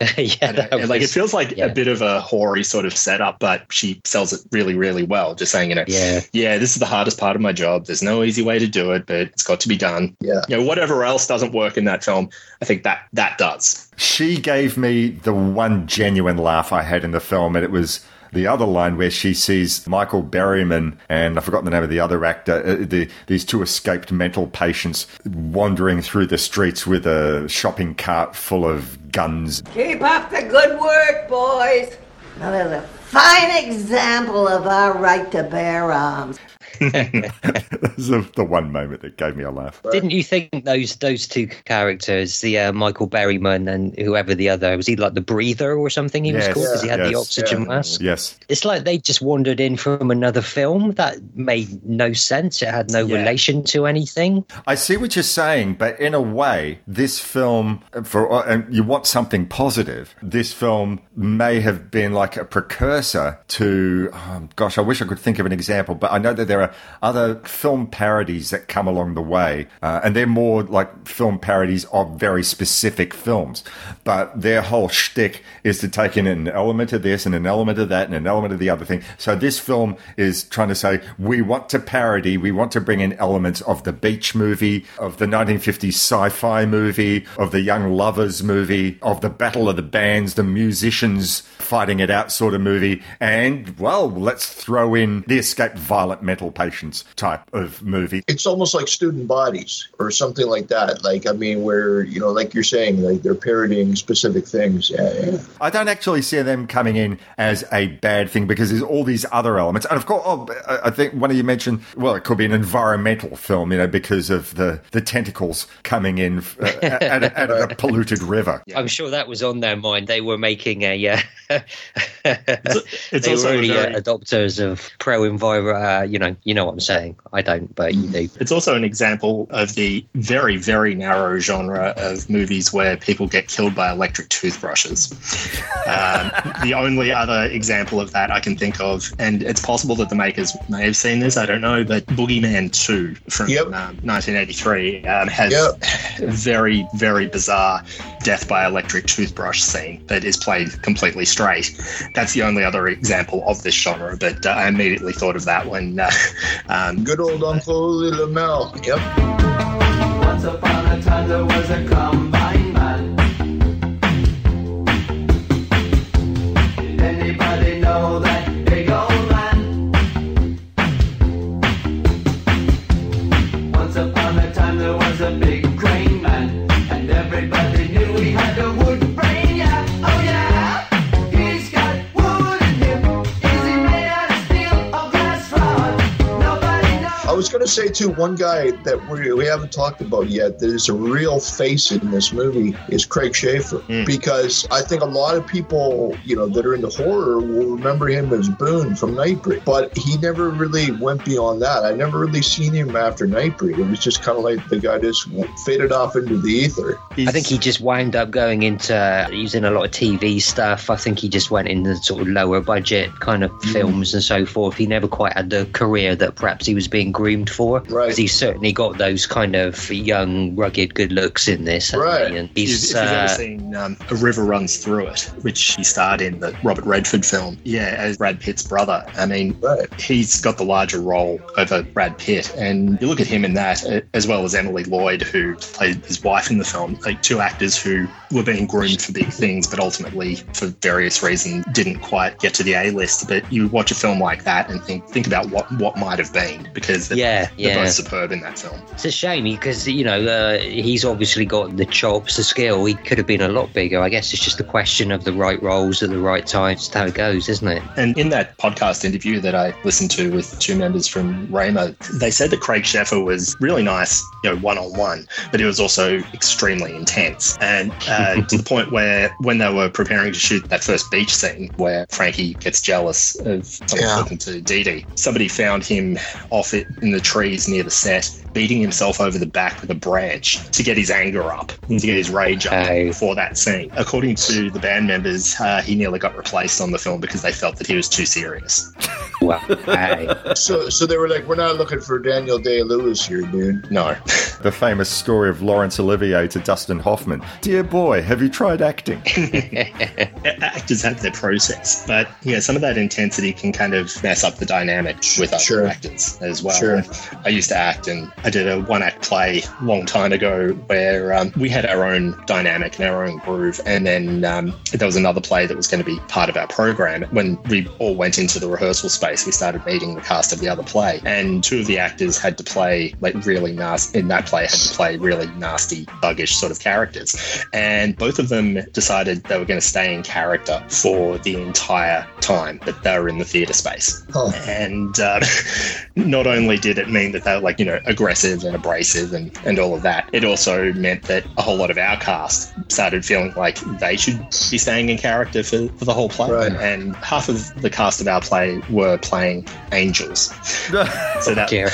Speaker 13: *laughs*
Speaker 3: yeah,
Speaker 4: And, uh, like it feels like a bit of a hoary sort of setup, but she sells it really, really well. Just saying, you know,
Speaker 3: Yeah.
Speaker 4: yeah, this is the hardest part of my job. There's no easy way to do it, but it's got to be done.
Speaker 1: Yeah.
Speaker 4: You know, whatever else doesn't work in that film, I think that that does.
Speaker 2: She gave me the one genuine laugh I had in the film, and it was the other line where she sees Michael Berryman and I've forgotten the name of the other actor, uh, the, these two escaped mental patients wandering through the streets with a shopping cart full of guns.
Speaker 13: Keep up the good work, boys. Now there's a fine example of our right to bear arms. *laughs*
Speaker 2: That's the, the one moment that gave me a laugh.
Speaker 3: Didn't you think those those two characters, the uh, Michael Berryman and whoever the other was, he like the breather or something? He was
Speaker 2: Yes,
Speaker 3: called because he had the oxygen
Speaker 2: yeah.
Speaker 3: mask.
Speaker 2: Yes.
Speaker 3: It's like they just wandered in from another film that made no sense. It had no relation to anything.
Speaker 2: I see what you're saying, but in a way, this film, for uh, and you want something positive. This film may have been like a precursor to. Um, gosh, I wish I could think of an example, but I know that there are other film parodies that come along the way, uh, and they're more like film parodies of very specific films. But their whole shtick is to take in an element of this and an element of that and an element of the other thing. So this film is trying to say we want to parody, we want to bring in elements of the beach movie, of the 1950s sci-fi movie, of the Young Lovers movie, of the Battle of the Bands, the musicians fighting it out sort of movie, and well, let's throw in the escaped violent mental patients type of movie.
Speaker 1: It's almost like student bodies or something like that. Like, I mean, where, you know, like you're saying, like they're parodying specific things. Yeah, yeah.
Speaker 2: I don't actually see them coming in as a bad thing because there's all these other elements. And of course, oh, I I think one of you mentioned, well, it could be an environmental film, you know, because of the, the tentacles coming in uh, *laughs* at, at, at a polluted river.
Speaker 3: I'm sure that was on their mind. They were making a. Uh, *laughs*
Speaker 4: it's
Speaker 3: they
Speaker 4: also
Speaker 3: were really
Speaker 4: very-
Speaker 3: uh, adopters of pro environment. Uh, you know, you know what I'm saying. I don't, but you do.
Speaker 4: It's also an example of the very, very narrow genre of movies where people get killed by electric toothbrushes. Um, *laughs* the only other example of that I can think of, and it's possible that the makers may have seen this, I don't know, but Boogeyman 2 from um, 1983 um, has a very, very bizarre death by electric toothbrush scene that is played completely straight. That's the only other example of this genre, but uh, I immediately thought of that when. Uh, *laughs* um,
Speaker 1: Good old Uncle Lamel. Yep.
Speaker 9: Once upon a time there was a
Speaker 1: going to say, too, one guy that we, we haven't talked about yet that is a real face in this movie is Craig Sheffer. Hmm. Because I think a lot of people, you know, that are into horror will remember him as Boone from Nightbreed. But he never really went beyond that. I never really seen him after Nightbreed. It was just kind of like the guy just faded off into the ether.
Speaker 3: I think he just wound up going into using a lot of TV stuff. I think he just went into sort of lower budget kind of hmm. films and so forth. He never quite had the career that perhaps he was being groomed for.
Speaker 1: Right.
Speaker 3: Because he's certainly got those kind of young, rugged good looks in this.
Speaker 1: Right.
Speaker 3: He? And he's,
Speaker 4: if you've ever
Speaker 3: uh,
Speaker 4: seen um, A River Runs Through It, which he starred in, the Robert Redford film, yeah, as Brad Pitt's brother. I mean, he's got the larger role over Brad Pitt. And you look at him in that, uh, as well as Emily Lloyd, who played his wife in the film, like two actors who were being groomed for big things, but ultimately, for various reasons, didn't quite get to the A list. But you watch a film like that and think think about what, what might have been, because they're,
Speaker 3: Yeah,
Speaker 4: they're
Speaker 3: yeah.
Speaker 4: both superb in that film.
Speaker 3: It's a shame because you know uh, he's obviously got the chops, the skill. He could have been a lot bigger. I guess it's just a question of the right roles at the right time. It's how it goes, isn't it?
Speaker 4: And in that podcast interview that I listened to with two members from Rhema, they said that Craig Sheffer was really nice, you know, one on one, but he was also extremely intense. And uh, *laughs* to the point where when they were preparing to shoot that first beach scene where Frankie gets jealous of someone
Speaker 1: Yeah.
Speaker 4: talking to Dee Dee, somebody found him off it in the trees near the set, beating himself over the back with a branch to get his anger up, to get his rage up for that scene. According to the band members, uh, he nearly got replaced on the film because they felt that he was too serious. *laughs*
Speaker 3: Wow.
Speaker 1: So, so they were like, "We're not looking for Daniel Day Lewis here, dude."
Speaker 4: No. *laughs*
Speaker 2: The famous story of Laurence Olivier to Dustin Hoffman. Dear boy, have you tried acting? *laughs*
Speaker 4: actors have their process, but yeah, some of that intensity can kind of mess up the dynamic with other
Speaker 1: Sure.
Speaker 4: actors as well.
Speaker 1: Sure.
Speaker 4: I used to act, and I did a one-act play a long time ago where um, we had our own dynamic and our own groove, and then um, there was another play that was going to be part of our program. When we all went into the rehearsal space, we started meeting the cast of the other play, and two of the actors had to play like really nasty. In that play, had to play really nasty, buggish sort of characters, and both of them decided they were going to stay in character for the entire time that they were in the theatre space.
Speaker 1: Huh.
Speaker 4: And uh, *laughs* not only did it mean that they were like, you know, aggressive and abrasive and, and all of that, it also meant that a whole lot of our cast started feeling like they should be staying in character for, for the whole play.
Speaker 1: Right.
Speaker 4: And half of the cast of our play were playing angels. *laughs* So that,
Speaker 3: Dear.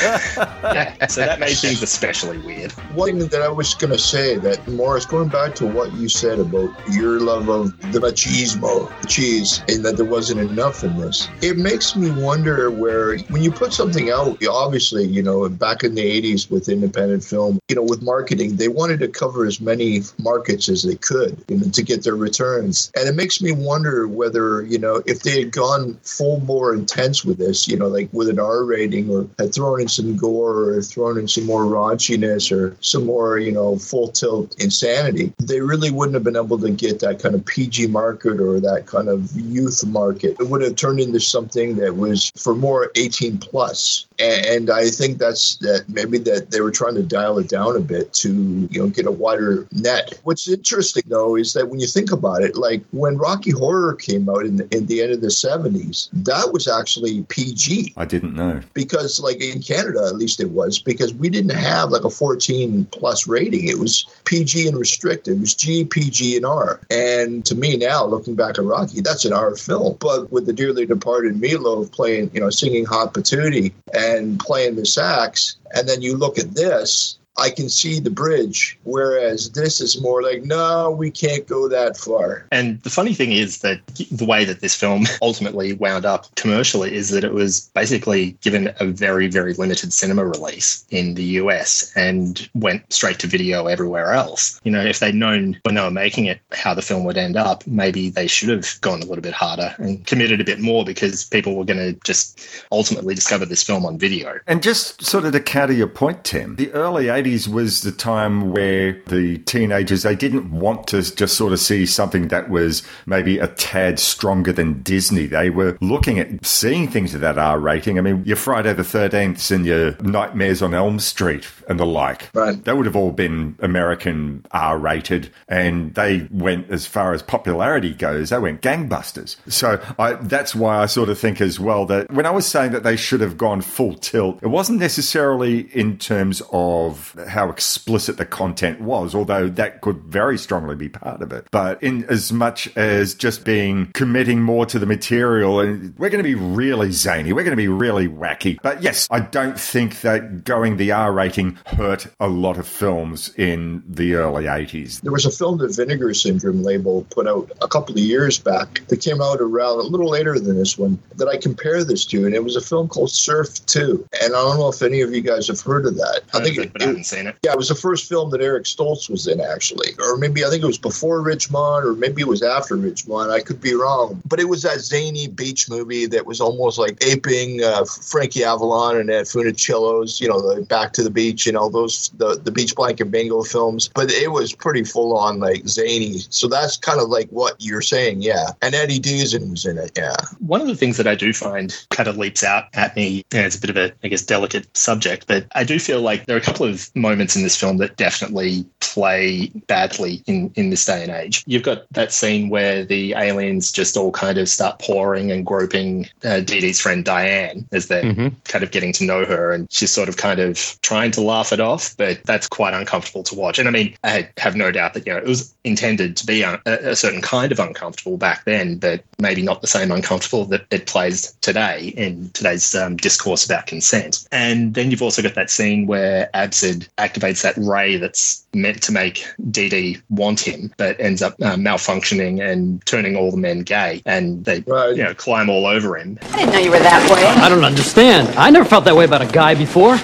Speaker 4: yeah, *laughs* so that made things especially weird.
Speaker 1: One thing that I was going to say that Morris, going back to what you said about your love of the machismo, cheese, and that there wasn't enough in this, it makes me wonder where when you put something out, obviously, you know, back in the 80s with independent film, you know, with marketing, they wanted to cover as many markets as they could you know, to get their returns. And it makes me wonder whether, you know, if they had gone full more intense with this, you know, like with an R rating or had thrown in some gore or thrown in some more raunchiness or some more, you know, full tilt insanity, they really wouldn't have been able to get that kind of PG market or that kind of youth market. It would have turned into something that was for more 18 plus. And, I think that's that maybe that they were trying to dial it down a bit to, you know, get a wider net. What's interesting though is that when you think about it, like when Rocky Horror came out in the, in the end of the 70s, that was actually PG
Speaker 2: I didn't know.
Speaker 1: because like in Canada at least it was because we didn't have like a 14 plus rating. It was PG and restricted. It was G PG and R. And to me now looking back at Rocky that's an R film. But with the dearly departed Milo playing you know singing hot patootie and playing the sax and then you look at this I can see the bridge whereas this is more like no we can't go that far
Speaker 4: And the funny thing is that the way that this film *laughs* ultimately wound up commercially is that it was basically given a very, very limited cinema release in the US and went straight to video everywhere else. You know, if they'd known when they were making it how the film would end up, maybe they should have gone a little bit harder and committed a bit more because people were going to just ultimately discover this film on video.
Speaker 2: And just sort of to counter your point, Tim, the early 80s was the time where the teenagers, they didn't want to just sort of see something that was maybe a tad stronger than Disney. They were looking at seeing things of that R rating. I mean, your Friday the 13th and your Nightmares on Elm Street and the like.
Speaker 1: Right.
Speaker 2: They would have all been American R rated and they went as far as popularity goes, they went gangbusters. So I, that's why I sort of think as well that when I was saying that they should have gone full tilt, it wasn't necessarily in terms of how explicit the content was, although that could very strongly be part of it. But in as much as just being committing more to the material and we're going to be really zany, we're going to be really wacky. But yes, I don't think that going the R rating hurt a lot of films in the early 80s.
Speaker 1: There was a film that Vinegar Syndrome label put out a couple of years back that came out around a little later than this one that I compare this to, and it was a film called Surf 2. And I don't know if any of you guys have heard of that. I think it,
Speaker 4: but I haven't seen it.
Speaker 1: yeah, it was the first film that Eric Stoltz was in, actually. Or maybe I think it was before Ridgemont, or maybe it was after Ridgemont. I could be wrong. But it was that zany beach movie that was almost like aping uh, Frankie Avalon and Ed Funicello's, you know, the Back to the Beach and all those, the, the Beach Blanket Bingo films. But it was pretty full on, like zany. So that's kind of like what you're saying, yeah. And Eddie Deezen was in it, yeah.
Speaker 4: One of the things that I do find kind of leaps out at me, and it's a bit of a, I guess, delicate subject, but I do feel like there are a couple of moments in this film that definitely play badly in, in this day and age. You've got that scene where the aliens just all kind of start pouring and groping uh, Dee Dee's friend Diane as they're kind of getting to know her, and she's sort of kind of trying to laugh it off, but that's quite uncomfortable to watch. And I mean, I have no doubt that, you know, it was intended to be a, a certain kind of uncomfortable back then, but maybe not the same uncomfortable that it plays today in today's um, discourse about consent. And then you've also got that scene where Absid activates that ray that's meant to make Dee Dee want him, but ends up uh, malfunctioning and turning all the men gay. And they, you know, climb all over him.
Speaker 14: I didn't know you were that way.
Speaker 15: I don't understand. I never felt that way about a guy before.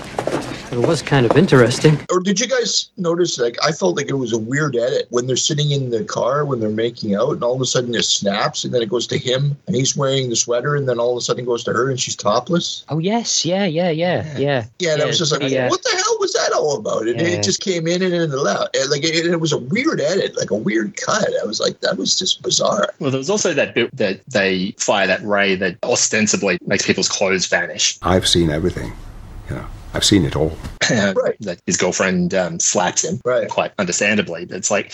Speaker 15: It was kind of interesting.
Speaker 1: Or did you guys notice? Like, I felt like it was a weird edit when they're sitting in the car when they're making out, and all of a sudden it snaps, and then it goes to him, and he's wearing the sweater, and then all of a sudden it goes to her, and she's topless.
Speaker 3: Oh yes, yeah, yeah, yeah, yeah.
Speaker 1: Yeah, and I was just like,
Speaker 3: yeah.
Speaker 1: Uh, what the hell was that all about? And
Speaker 3: Yeah.
Speaker 1: it just came in and then it left. And like, it, it was a weird edit, like a weird cut. I was like, that was just bizarre.
Speaker 4: Well, there was also that bit that they fire that ray that ostensibly makes people's clothes vanish.
Speaker 16: I've seen everything. You know, I've seen it all. *laughs*
Speaker 4: That his girlfriend um, slaps him,
Speaker 1: right.
Speaker 4: quite understandably. It's like,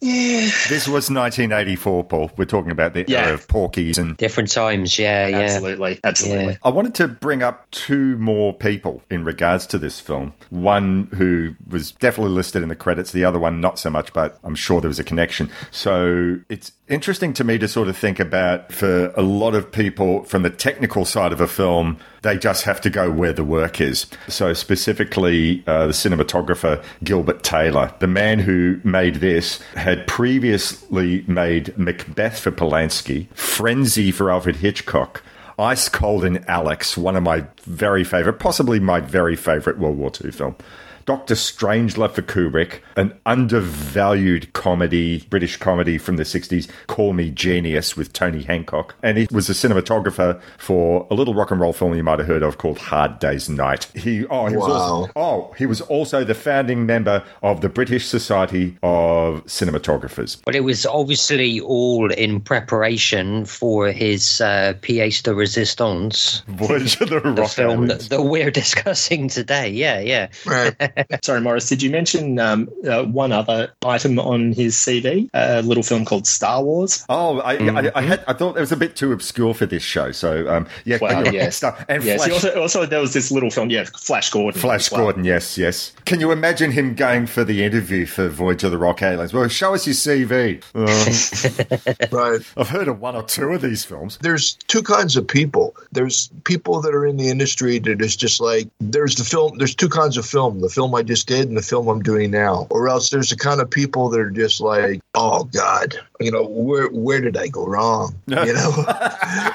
Speaker 4: yeah.
Speaker 2: This was 1984, Paul. We're talking about the
Speaker 4: Yeah.
Speaker 2: era of Porky's and
Speaker 3: different times. Yeah, yeah.
Speaker 4: Absolutely, absolutely.
Speaker 2: I wanted to bring up two more people in regards to this film. One who was definitely listed in the credits, the other one not so much, but I'm sure there was a connection. So it's interesting to me to sort of think about for a lot of people from the technical side of a film, they just have to go where the work is. So specifically, uh, the cinematographer Gilbert Taylor, the man who made this, had previously made Macbeth for Polanski, Frenzy for Alfred Hitchcock. Ice Cold in Alex, one of my very favorite, possibly my very favorite World War II film. Doctor Strangelove for Kubrick, an undervalued comedy, British comedy from the 60s, Call Me Genius with Tony Hancock. And he was a cinematographer for a little rock and roll film you might have heard of called Hard Day's Night. He oh he was also, oh he was also the founding member of the British Society of Cinematographers.
Speaker 3: But it was obviously all in preparation for his uh, pièce de résistance.
Speaker 2: Voyage of the
Speaker 3: the film that, that we're *laughs* discussing today. Yeah, yeah. *laughs* *laughs*
Speaker 4: Sorry, Morris, did you mention um, uh, one other item on his CV? A little film called Star Wars?
Speaker 2: Oh, I, I, I had I thought it was a bit too obscure for this show. So um, yeah,
Speaker 4: Well, yes.
Speaker 2: Stuff- and
Speaker 4: yes.
Speaker 2: Flash,
Speaker 4: Also, also, there was this little film, yeah, Flash Gordon.
Speaker 2: Flash
Speaker 4: well.
Speaker 2: Gordon, yes, yes. Can you imagine him going for the interview for Voyage of the Rock Aliens? Well, show us your CV. *laughs* Um,
Speaker 1: right.
Speaker 2: I've heard of one or two of these films.
Speaker 1: There's two kinds of people. There's people that are in the industry that is just like there's the film. There's two kinds of film: the film I just did and the film I'm doing now. Or else there's the kind of people that are just like, oh God, you know, where where did I go wrong? You *laughs* know,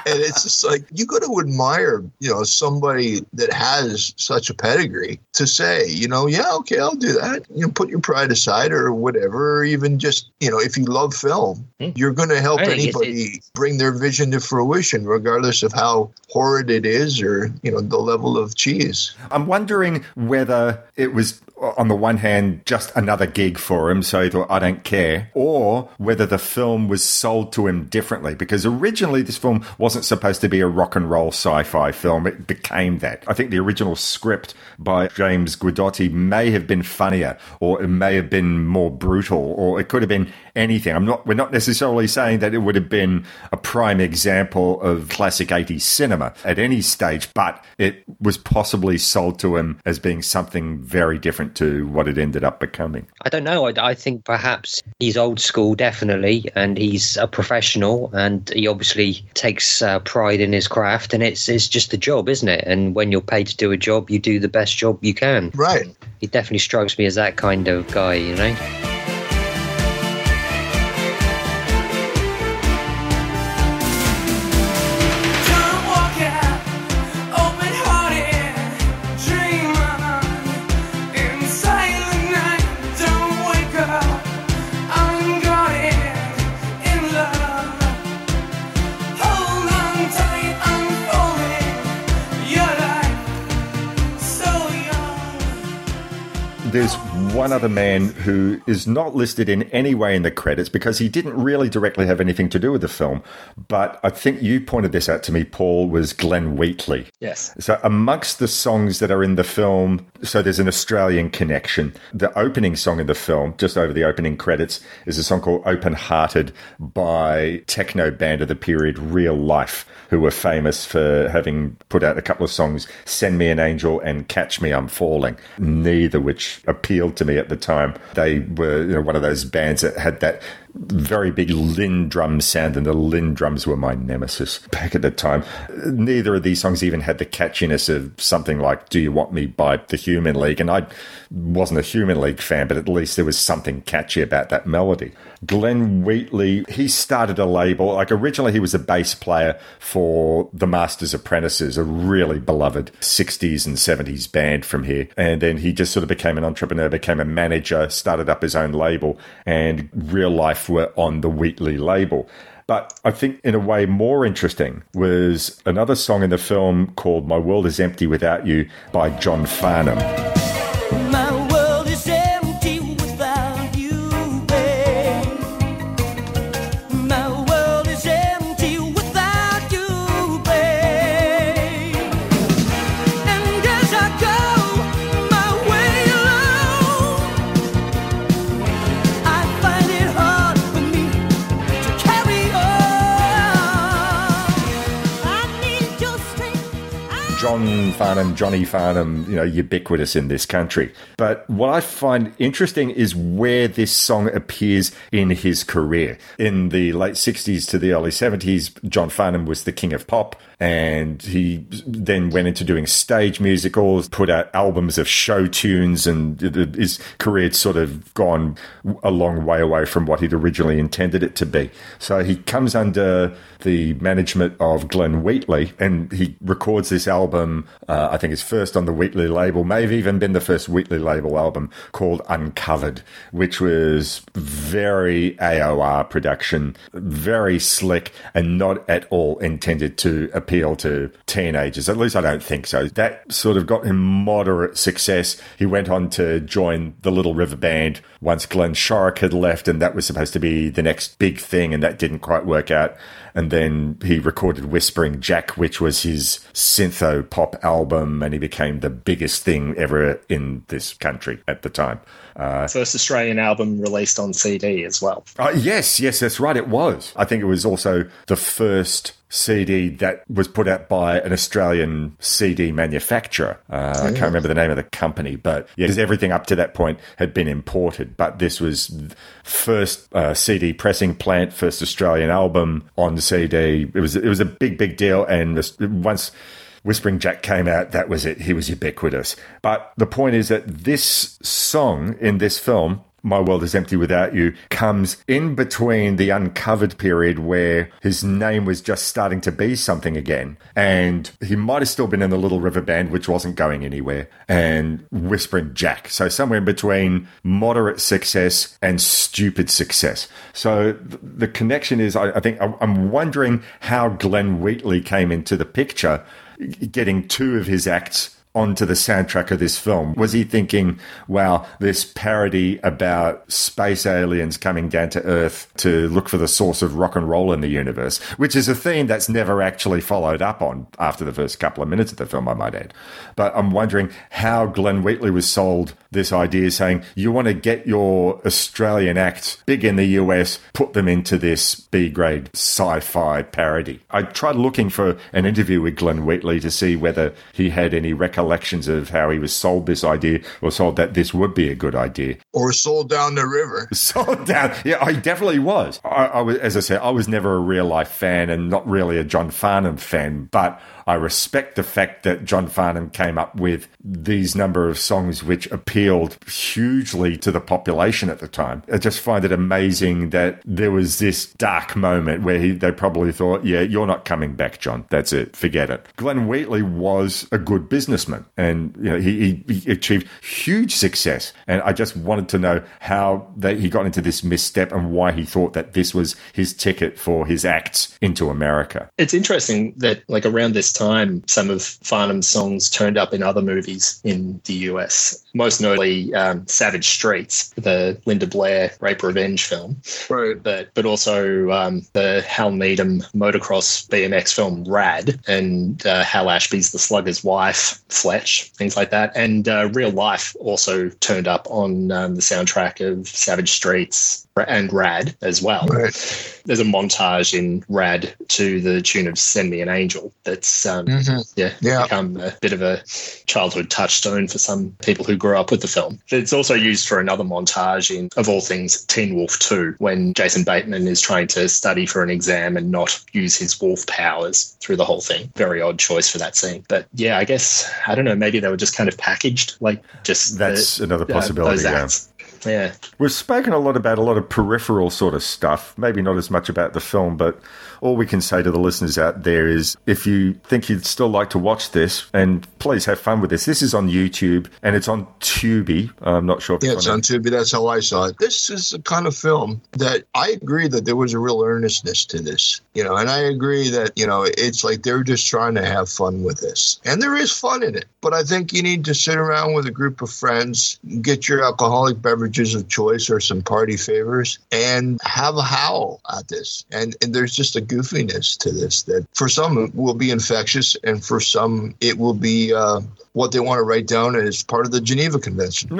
Speaker 1: and it's just like you got to admire, you know, somebody that has such a pedigree to say, you know, yeah, okay, I'll do that. You know, put your pride aside or whatever, or even just, you know, if you love film, hmm. you're going to help
Speaker 3: I think it's-
Speaker 1: anybody bring their vision to fruition, regardless of how horrid it is or, you know, the level of cheese.
Speaker 2: I'm wondering whether it was, was on the one hand, just another gig for him, so he thought, I don't care, or whether the film was sold to him differently. Because originally, this film wasn't supposed to be a rock and roll sci fi film. It became that. I think the original script by James Guidotti may have been funnier, or it may have been more brutal, or it could have been anything. I'm not, we're not necessarily saying that it would have been a prime example of classic 80s cinema at any stage, but it was possibly sold to him as being something very different to what it ended up becoming.
Speaker 3: I don't know. I, I think perhaps he's old school, definitely, and he's a professional, and he obviously takes uh, pride in his craft, and it's it's just a job, isn't it? And when you're paid to do a job, you do the best job you can.
Speaker 1: Right.
Speaker 3: He definitely strikes me as that kind of guy, you know.
Speaker 2: One other man who is not listed in any way in the credits because he didn't really directly have anything to do with the film. But I think you pointed this out to me, Paul, was Glenn Wheatley.
Speaker 4: Yes.
Speaker 2: So, amongst the songs that are in the film, so there's an Australian connection. The opening song in the film, just over the opening credits, is a song called Open Hearted by techno band of the period Real Life, who were famous for having put out a couple of songs, Send Me an Angel and Catch Me I'm Falling, neither which appealed to me at the time. They were you know, one of those bands that had that very big Linn drum sound, and the Linn drums were my nemesis back at the time. Neither of these songs even had the catchiness of something like Do You Want Me by the Human League, and I wasn't a Human League fan, but at least there was something catchy about that melody. Glenn Wheatley, he started a label. Like originally, he was a bass player for the Masters Apprentices, a really beloved 60s and 70s band from here. And then he just sort of became an entrepreneur, became a manager, started up his own label, and real life were on the Wheatley label. But I think, in a way, more interesting was another song in the film called My World is Empty Without You by John Farnham. Farnham, Johnny Farnham, you know, ubiquitous in this country. But what I find interesting is where this song appears in his career. In the late 60s to the early 70s, John Farnham was the king of pop, and he then went into doing stage musicals, put out albums of show tunes, and his career had sort of gone a long way away from what he'd originally intended it to be. So he comes under the management of Glenn Wheatley, and he records this album. Uh, I think his first on the Wheatley label, may have even been the first Wheatley label album called Uncovered, which was very AOR production, very slick, and not at all intended to appeal to teenagers. At least I don't think so. That sort of got him moderate success. He went on to join the Little River Band once Glenn Shorrock had left, and that was supposed to be the next big thing, and that didn't quite work out. And then he recorded Whispering Jack, which was his syntho pop album, and he became the biggest thing ever in this country at the time. Uh,
Speaker 4: First Australian album released on CD as well.
Speaker 2: uh, yes, yes, that's right. It was. I think it was also the first CD that was put out by an Australian CD manufacturer. Uh, I can't remember the name of the company, but yeah, because everything up to that point had been imported. But this was first uh, CD pressing plant, first Australian album on CD. It was it was a big big deal, and once. Whispering Jack came out, that was it. He was ubiquitous. But the point is that this song in this film, My World is Empty Without You, comes in between the uncovered period where his name was just starting to be something again. And he might have still been in the Little River Band, which wasn't going anywhere, and Whispering Jack. So somewhere in between moderate success and stupid success. So th- the connection is, I, think, I'm wondering how Glenn Wheatley came into the picture getting two of his acts onto the soundtrack of this film? Was he thinking, wow, this parody about space aliens coming down to Earth to look for the source of rock and roll in the universe, which is a theme that's never actually followed up on after the first couple of minutes of the film, I might add. But I'm wondering how Glenn Wheatley was sold this idea saying, you want to get your Australian act big in the US, put them into this B grade sci fi parody. I tried looking for an interview with Glenn Wheatley to see whether he had any recollections of how he was sold this idea or sold that this would be a good idea.
Speaker 1: Or sold down the river. *laughs*
Speaker 2: Sold down. Yeah, I definitely was. I, I was, as I said, I was never a real life fan and not really a John Farnham fan, but I respect the fact that John Farnham came up with these number of songs which appealed hugely to the population at the time. I just find it amazing that there was this dark moment where he, they probably thought, yeah, you're not coming back, John. That's it. Forget it. Glenn Wheatley was a good businessman and you know, he, he, achieved huge success. And I just wanted to know how he got into this misstep and why he thought that this was his ticket for his acts into America.
Speaker 4: It's interesting that, like, around this time, some of Farnham's songs turned up in other movies in the US. Most notably, um, Savage Streets, the Linda Blair rape revenge film,
Speaker 1: right?
Speaker 4: But but also um, the Hal Needham motocross BMX film Rad, and uh, Hal Ashby's The Slugger's Wife, Fletch, things like that. And uh, Real Life also turned up on um, the soundtrack of Savage Streets and Rad as well. There's a montage in Rad to the tune of Send Me an Angel that's um,
Speaker 1: Mhm.
Speaker 4: yeah,
Speaker 1: Yeah.
Speaker 4: become a bit of a childhood touchstone for some people who grew up with the film. It's also used for another montage in, of all things, Teen Wolf 2, when Jason Bateman is trying to study for an exam and not use his wolf powers through the whole thing. Very odd choice for that scene. But yeah, I guess, I don't know, maybe they were just kind of packaged, like just
Speaker 2: That's
Speaker 4: the-
Speaker 2: another
Speaker 4: uh,
Speaker 2: possibility,
Speaker 4: those
Speaker 2: yeah.
Speaker 4: Yeah.
Speaker 2: We've spoken a lot about a lot of peripheral sort of stuff, maybe not as much about the film, but all we can say to the listeners out there is if you think you'd still like to watch this, and please have fun with this. This is on YouTube and it's on Tubi. I'm not sure if
Speaker 1: Yeah,
Speaker 2: it's
Speaker 1: it's
Speaker 2: on
Speaker 1: on Tubi. That's how I saw it. This is the kind of film that I agree that there was a real earnestness to this, you know, and I agree that, you know, it's like they're just trying to have fun with this. And there is fun in it. But I think you need to sit around with a group of friends, get your alcoholic beverages of choice or some party favors, and have a howl at this. And, and there's just a goofiness to this that for some will be infectious, and for some it will be uh, what they want to write down as part of the Geneva Convention. *laughs*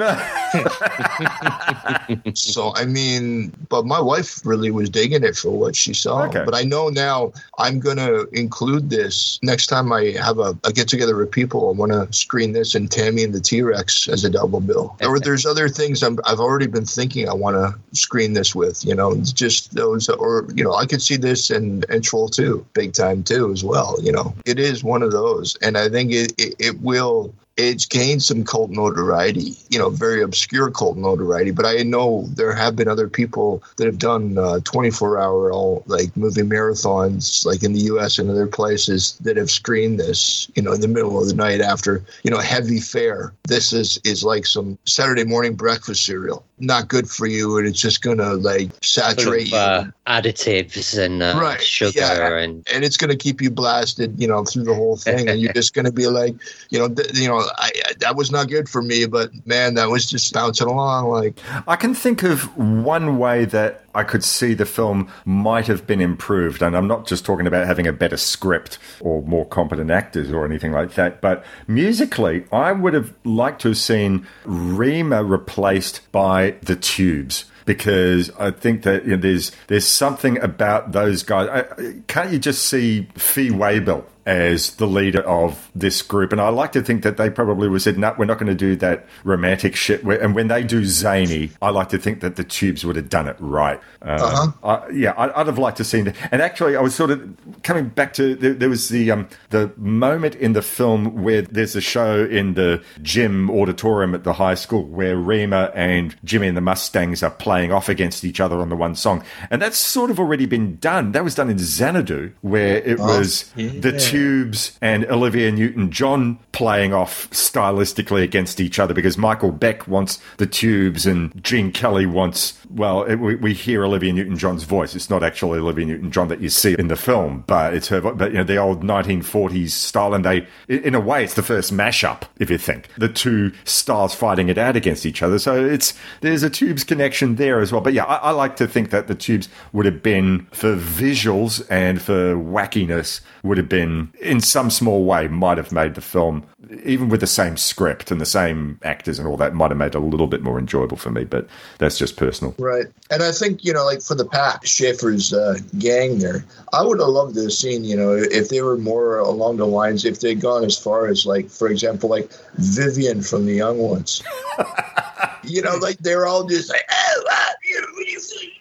Speaker 1: *laughs* so I mean, but my wife really was digging it for what she saw.
Speaker 2: Okay.
Speaker 1: But I know now I'm gonna include this next time I have a, a get together with people. I want to screen this and Tammy and the T Rex as a double bill. or there's other things I'm, I've already been thinking I want to screen this with. You know, just those, or you know, I could see this and and Troll too, big time too as well. You know, it is one of those, and I think it it, it will it's gained some cult notoriety, you know, very obscure cult notoriety. But I know there have been other people that have done uh, 24 hour like movie marathons, like in the U.S. and other places that have screened this, you know, in the middle of the night after, you know, heavy fare. This is is like some Saturday morning breakfast cereal. Not good for you, and it's just gonna like saturate
Speaker 3: Full of,
Speaker 1: you.
Speaker 3: uh, additives and uh,
Speaker 1: Right,
Speaker 3: sugar
Speaker 1: yeah.
Speaker 3: and
Speaker 1: and it's going to keep you blasted, you know, through the whole thing, and you're *laughs* just going to be like, you know, th- you know, I, I, that was not good for me, but man, that was just bouncing along like.
Speaker 2: I can think of one way that I could see the film might have been improved. And I'm not just talking about having a better script or more competent actors or anything like that, but musically, I would have liked to have seen Rhema replaced by the Tubes. Because I think that you know, there's there's something about those guys. I, can't you just see Fee Waybill as the leader of this group. And I like to think that they probably would said, no, we're not going to do that romantic shit. And when they do zany, I like to think that the tubes would have done it right. Uh, I, yeah, I, I'd have liked to see that. And actually, I was sort of coming back to there, there was the um, the moment in the film where there's a show in the gym auditorium at the high school where Rhema and Jimmy and the Mustangs are playing off against each other on the one song. And that's sort of already been done. That was done in Xanadu, where it
Speaker 4: Oh,
Speaker 2: was the
Speaker 4: yeah.
Speaker 2: Tubes and Olivia Newton John playing off stylistically against each other because Michael Beck wants the Tubes and Gene Kelly wants, well, it, we, we hear Olivia Newton John's voice. It's not actually Olivia Newton John that you see in the film, but it's her, but you know, the old 1940s style. And they, in a way, it's the first mashup, if you think. The two styles fighting it out against each other. So it's, there's a Tubes connection there as well. But yeah, I, I like to think that the Tubes would have been for visuals and for wackiness would have been in some small way might have made the film even with the same script and the same actors and all that might have made it a little bit more enjoyable for me but that's just personal
Speaker 1: Right. And I think, you know, like for the Pat Schaefer's uh, gang there, I would have loved to have seen, you know, if they were more along the lines, if they'd gone as far as, like, for example, like Vyvyan from The Young Ones. *laughs* you know, like they're all just like, oh, uh, you know, what do you think?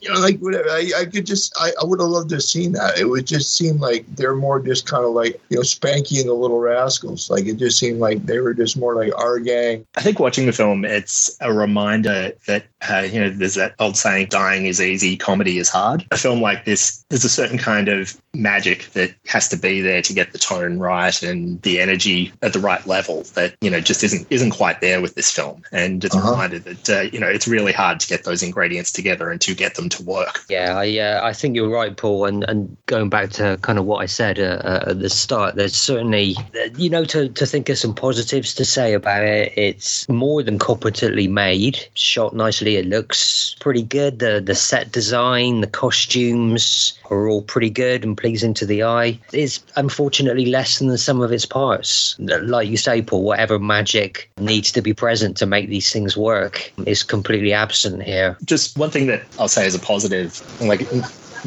Speaker 1: You know, like whatever. I, I could just, I, I would have loved to have seen that. It would just seem like they're more just kind of like, you know, Spanky and the Little Rascals. Like it just seemed like they were just more like our gang.
Speaker 4: I think watching the film, it's a reminder that, uh, you know, there's that old saying, dying is easy, comedy is hard. A film like this, there's a certain kind of magic that has to be there to get the tone right and the energy at the right level that, you know, just isn't isn't quite there with this film. And it's a reminder that, uh, you know, it's really hard to get those ingredients together and to get them to work.
Speaker 3: Yeah, I uh, I think you're right, Paul. And, and going back to kind of what I said uh, uh, at the start, there's certainly, uh, you know, to, to think of some positives to say about it. It's more than competently made, shot nicely. It looks pretty good. The the set design, the costumes are all pretty good and pleasing to the eye. It's unfortunately less than the sum of its parts. Like you say, Paul, whatever magic needs to be present to make these things work is completely absent here.
Speaker 4: just one thing that I'll say as a positive, like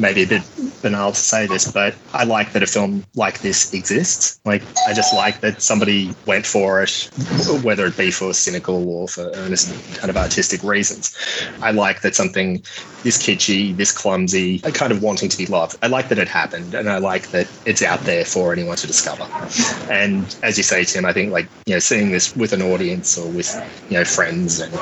Speaker 4: maybe a bit banal to say this, but I like that a film like this exists. Like, I just like that somebody went for it, whether it be for cynical or for earnest kind of artistic reasons. I like that something this kitschy, this clumsy, kind of wanting to be loved. I like that it happened, and I like that it's out there for anyone to discover. And as you say, Tim, I think like you know, seeing this with an audience or with you know friends and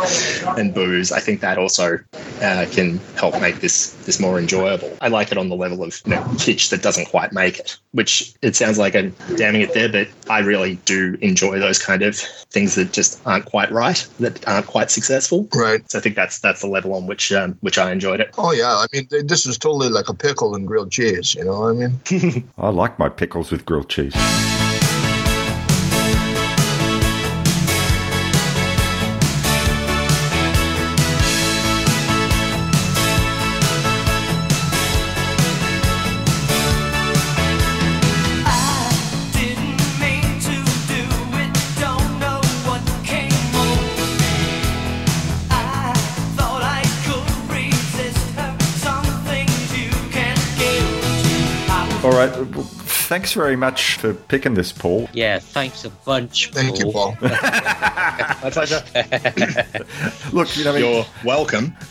Speaker 4: and booze, I think that also uh, can help make this this more enjoyable. I like it on the level of you know, kitsch that doesn't quite make it, which it sounds like I'm damning it there, but I really do enjoy those kind of things that just aren't quite right, that aren't quite successful.
Speaker 1: Right.
Speaker 4: So I think that's that's the level on which um, which I enjoyed it.
Speaker 1: Oh yeah, I mean this is totally like a pickle and grilled cheese. You know what I mean? *laughs*
Speaker 2: I like my pickles with grilled cheese. Thanks very much for picking this, Paul.
Speaker 3: Yeah, thanks a bunch.
Speaker 1: Thank you, Paul. *laughs*
Speaker 4: My pleasure. *laughs*
Speaker 2: Look, you know, I mean-
Speaker 4: you're welcome. *laughs*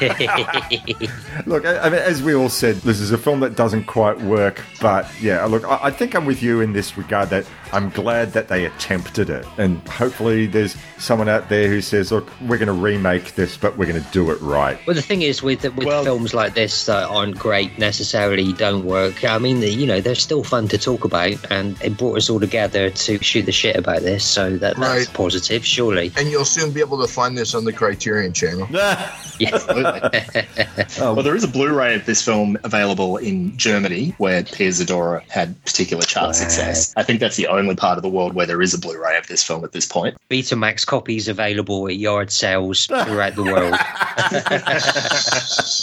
Speaker 4: *laughs*
Speaker 2: Look, I, I mean, as we all said, this is a film that doesn't quite work. But yeah, look, I, I think I'm with you in this regard that I'm glad that they attempted it. And hopefully there's someone out there who says, look, we're going to remake this, but we're going to do it right.
Speaker 3: Well, the thing is, with with films like this that aren't great necessarily, don't work. I mean, the, you know, they're still fun to talk about, and it brought us all together to shoot the shit about this. So that that's
Speaker 1: Right.
Speaker 3: positive, surely.
Speaker 1: And you'll soon be able to find this on the Criterion Channel. *laughs* *laughs*
Speaker 4: well, there is a Blu-ray of this film available in Germany, where Pia Zadora had particular chart success. I think that's the only part of the world where there is a Blu-ray of this film at this point.
Speaker 3: Betamax copies available at yard sales throughout the world.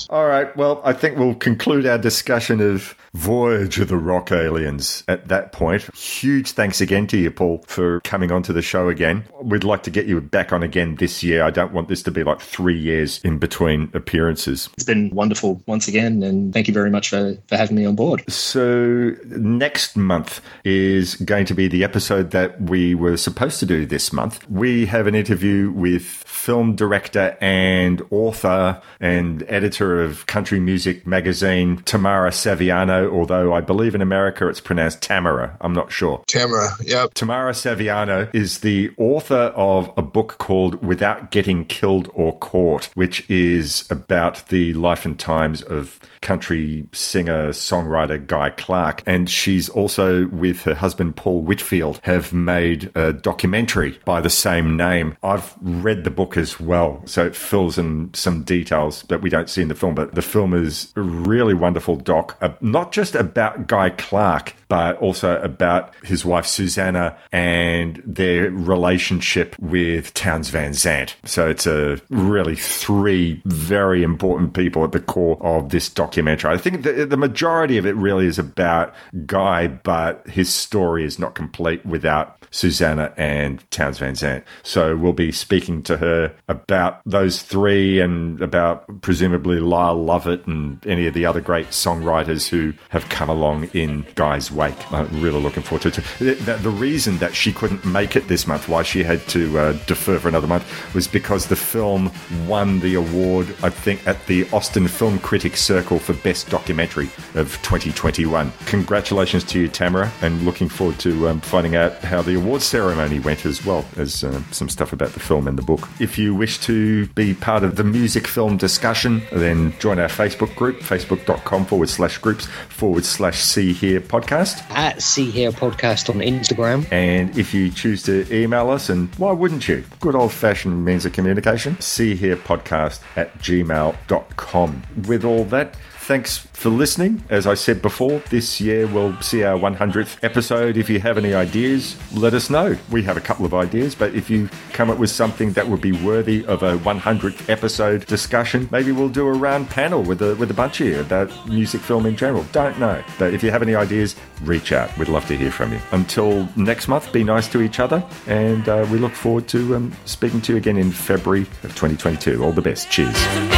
Speaker 3: *laughs*
Speaker 2: All right. Well, I think we'll conclude our discussion of Voyage of the Rock Aliens at that point. Huge thanks again to you, Paul, for coming onto the show again. We'd like to get you back on again this year. I don't want this to be like three years in between appearances.
Speaker 4: It's been wonderful once again, and thank you very much for, for having me on board.
Speaker 2: So, next month is going to be the episode that we were supposed to do this month. We have an interview with film director and author and editor of country music magazine, Tamara Saviano, although I believe in America it's pronounced Tamara. I'm not sure.
Speaker 1: Tamara, yep.
Speaker 2: Tamara Saviano is the author of a book called Without Getting Killed or Caught, which is about the life and times of country singer songwriter Guy Clark. And she's also, with her husband Paul Whitfield, have made a documentary by the same name. I've read the book as well, so it fills in some details that we don't see in the film. But the film is a really wonderful doc, uh, not just about Guy Clark, but also about his wife Susanna and their relationship with Townes Van Zandt. So it's a really three very important people at the core of this documentary. I think the, the majority of it really is about Guy, but his story is not complete without Susanna and Townes Van Zandt. So we'll be speaking to her about those three and about presumably Lyle Lovett and any of the other great songwriters who have come along in Guy's wake. I'm really looking forward to it. The, the- reason that she couldn't make it this month, why she had to uh, defer for another month, was because the film won the award, I think, at the Austin Film Critics Circle for Best Documentary of 2021. Congratulations to you, Tamara, and looking forward to um, finding out how the awards ceremony went as well as uh, some stuff about the film and the book. If you wish to be part of the music film discussion, then join our Facebook group, facebook.com forward slash groups forward slash see here podcast.
Speaker 3: At See Here Podcast on Instagram.
Speaker 2: And if you choose to email us, and why wouldn't you? Good old fashioned means of communication. See here podcast at gmail.com. With all that, thanks for listening. As I said before, this year we'll see our 100th episode. If you have any ideas, let us know. We have a couple of ideas, but if you come up with something that would be worthy of a 100th episode discussion, maybe we'll do a round panel with a, with a bunch of you about music film in general. Don't know. But if you have any ideas, reach out. We'd love to hear from you. Until next month, be nice to each other, and uh, we look forward to um, speaking to you again in February of 2022. All the best. Cheers.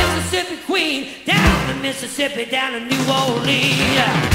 Speaker 9: To New Orleans.